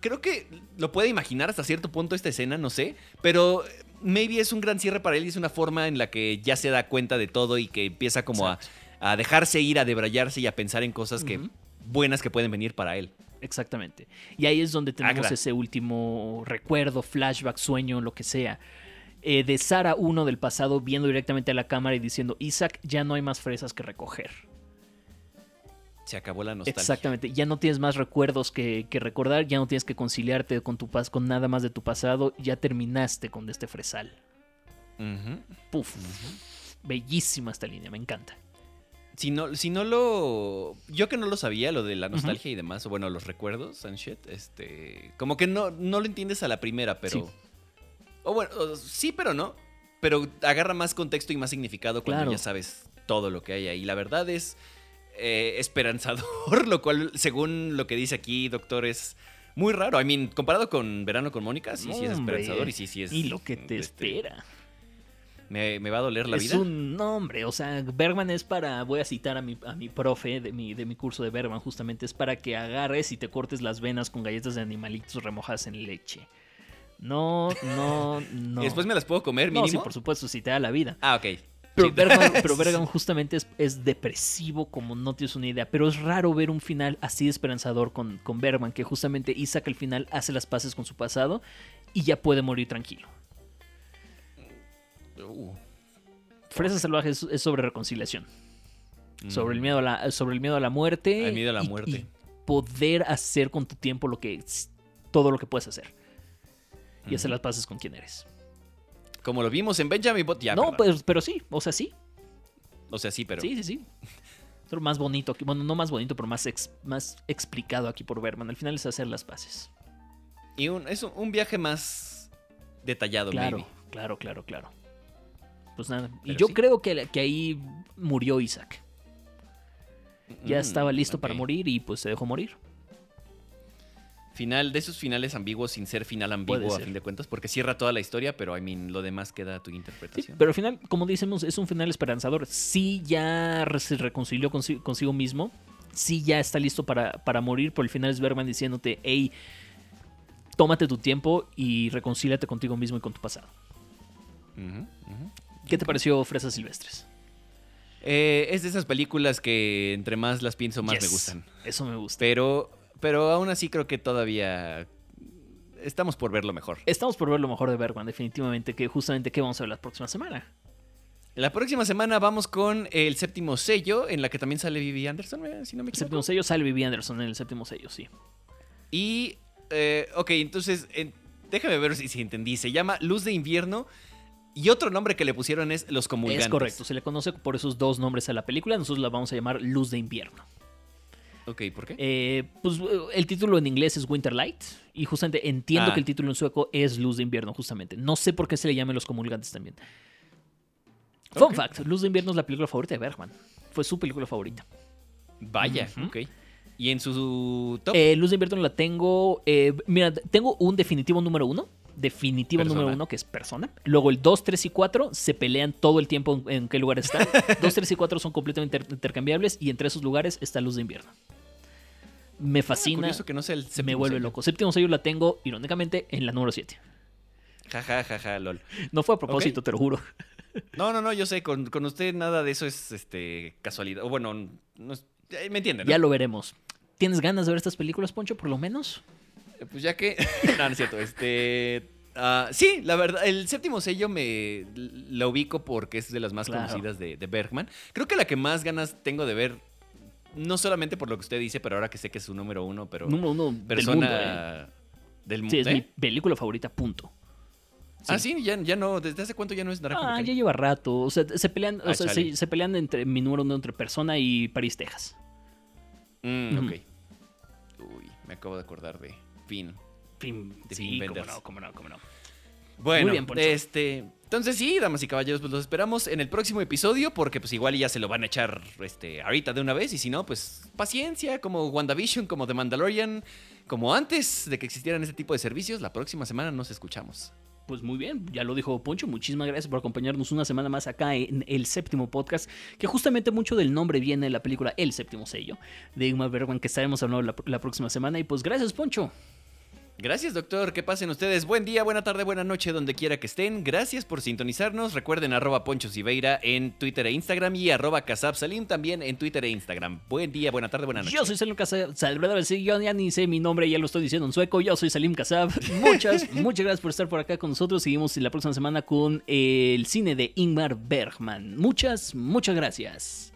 creo que lo puede imaginar hasta cierto punto esta escena, no sé, pero maybe es un gran cierre para él y es una forma en la que ya se da cuenta de todo y que empieza como a, a dejarse ir, a debrayarse y a pensar en cosas que buenas que pueden venir para él. Exactamente. Y ahí es donde tenemos claro. ese último recuerdo, flashback, sueño, lo que sea. eh, de Sara 1 del pasado viendo directamente a la cámara y diciendo, Isaac, ya no hay más fresas que recoger. Se acabó la nostalgia. Exactamente, ya no tienes más recuerdos que, que recordar, ya no tienes que conciliarte con tu paz, con nada más de tu pasado, ya terminaste con este fresal. Puf. Bellísima esta línea, me encanta. si no, si no lo. Yo que no lo sabía, lo de la nostalgia y demás, o bueno, los recuerdos and shit, este. Como que no, no lo entiendes a la primera, pero. O bueno, sí, pero no. Pero agarra más contexto y más significado cuando ya sabes todo lo que hay ahí. La verdad es eh, esperanzador, lo cual, según lo que dice aquí, doctor, es muy raro. I mean, comparado con Verano con Mónica, sí, sí es esperanzador y sí, sí es. Y lo que te este, espera. Me, va a doler la vida. Es un nombre, o sea, Bergman es para, voy a citar a mi, a mi profe de mi, de mi curso de Bergman, justamente es para que agarres y te cortes las venas con galletas de animalitos remojadas en leche. No, no, no. ¿Y después me las puedo comer, mínimo? No, sí, por supuesto, si te da la vida. Ah, ok. Pero, Bergman, justamente es, depresivo como no tienes una idea. Pero es raro ver un final así de esperanzador con, con Bergman, que justamente Isaac al final hace las paces con su pasado y ya puede morir tranquilo. Uh. Fresa Salvaje es, sobre reconciliación. Sobre, el mm. miedo a la, sobre el miedo a la muerte. El miedo a la muerte. Y poder hacer con tu tiempo lo que todo lo que puedes hacer. Y hacer las paces con quien eres. Como lo vimos en Benjamin Bot. no, pues, pero, sí, o sea, sí. O sea, sí, pero. Sí, sí, sí. Pero más bonito, bueno, no más bonito, pero más, más explicado aquí por Berman. Al final es hacer las paces. Y un, es un viaje más detallado, claro, Claro, claro, claro. Pues nada. y yo creo que, que, ahí murió Isaac. Ya mm, estaba listo para morir y pues se dejó morir final de esos finales ambiguos sin ser final ambiguo a fin de cuentas, porque cierra toda la historia, pero I mean, lo demás queda a tu interpretación. pero al final, como decimos, es un final esperanzador. Sí ya se reconcilió consigo, mismo, sí ya está listo para, para morir, pero al final es Bergman diciéndote, hey, tómate tu tiempo y reconcíliate contigo mismo y con tu pasado. ¿Qué te pareció Fresas Silvestres? Eh, es de esas películas que entre más las pienso, más me gustan. Eso me gusta. Pero pero aún así creo que todavía estamos por ver lo mejor. Estamos por ver lo mejor de Bergman, definitivamente. Que justamente, ¿qué vamos a ver la próxima semana? La próxima semana vamos con el séptimo sello, en la que también sale Vivi Anderson, eh, si no me equivoco. El séptimo sello sale Vivi Anderson en el séptimo sello, sí. Y, eh, ok, entonces, déjame ver si, si entendí. Se llama Luz de Invierno. Y otro nombre que le pusieron es Los Comulgantes. Es correcto, se le conoce por esos dos nombres a la película. Nosotros la vamos a llamar Luz de Invierno. Ok, ¿por qué? Eh, pues el título en inglés es Winter Light y justamente entiendo ah. que el título en sueco es Luz de Invierno, justamente. No sé por qué se le llaman los comulgantes también. Fun fact, Luz de Invierno es la película favorita de Bergman. Fue su película favorita. Vaya, ok. ¿Y en su top? Eh, Luz de Invierno la tengo... Eh, mira, tengo un definitivo número uno definitivo número uno, que es persona. Luego el 2, 3 y 4 se pelean todo el tiempo en, qué lugar están. 2, 3 y 4 son completamente intercambiables y entre esos lugares está Luz de Invierno me ah, fascina. que no sea el me vuelve loco. Séptimo sello la tengo, irónicamente, en la número 7. Jaja, jaja, lol. No fue a propósito, te lo juro. No, no, no, yo sé, con, usted nada de eso es este casualidad. O bueno, no eh, me entienden. Ya lo veremos. ¿Tienes ganas de ver estas películas, Poncho, por lo menos? Eh, pues ya que. no, no es cierto. Este. Uh, sí, la verdad, el séptimo sello me la ubico porque es de las más conocidas de, de, Bergman. Creo que la que más ganas tengo de ver no solamente por lo que usted dice, pero ahora que sé que es su número uno, pero. Número uno persona del mundo. ¿eh? Sí, es mi película favorita, punto. Ah, sí, ya, ya no. ¿Desde hace cuánto ya no es Naranja Ah, ya lleva rato. O sea, se pelean, o ah, sea, se, pelean entre mi número uno entre Persona y París, Texas. Mm, ok. Uy, me acabo de acordar de Finn. Finn, de sí, cómo no, cómo no, cómo no. Bueno, Muy bien, este. Entonces sí, damas y caballeros, pues los esperamos en el próximo episodio porque pues igual ya se lo van a echar este, ahorita de una vez y si no, pues paciencia, como WandaVision, como The Mandalorian, como antes de que existieran ese tipo de servicios, la próxima semana nos escuchamos. Pues muy bien, ya lo dijo Poncho, muchísimas gracias por acompañarnos una semana más acá en el séptimo podcast, que justamente mucho del nombre viene de la película El séptimo sello de Ingmar Bergman, que estaremos hablando la, la próxima semana y pues gracias Poncho. Gracias, doctor. Que pasen ustedes. Buen día, buena tarde, buena noche, donde quiera que estén. Gracias por sintonizarnos. Recuerden arroba Poncho Siveira en Twitter e Instagram y arroba Casab Salim también en Twitter e Instagram. Buen día, buena tarde, buena noche. Yo soy Salim Casab. Salvador, yo ya ni sé mi nombre, ya lo estoy diciendo en sueco. Yo soy Salim Casab. Muchas, muchas gracias por estar por acá con nosotros. Seguimos la próxima semana con el cine de Ingmar Bergman. Muchas, muchas gracias.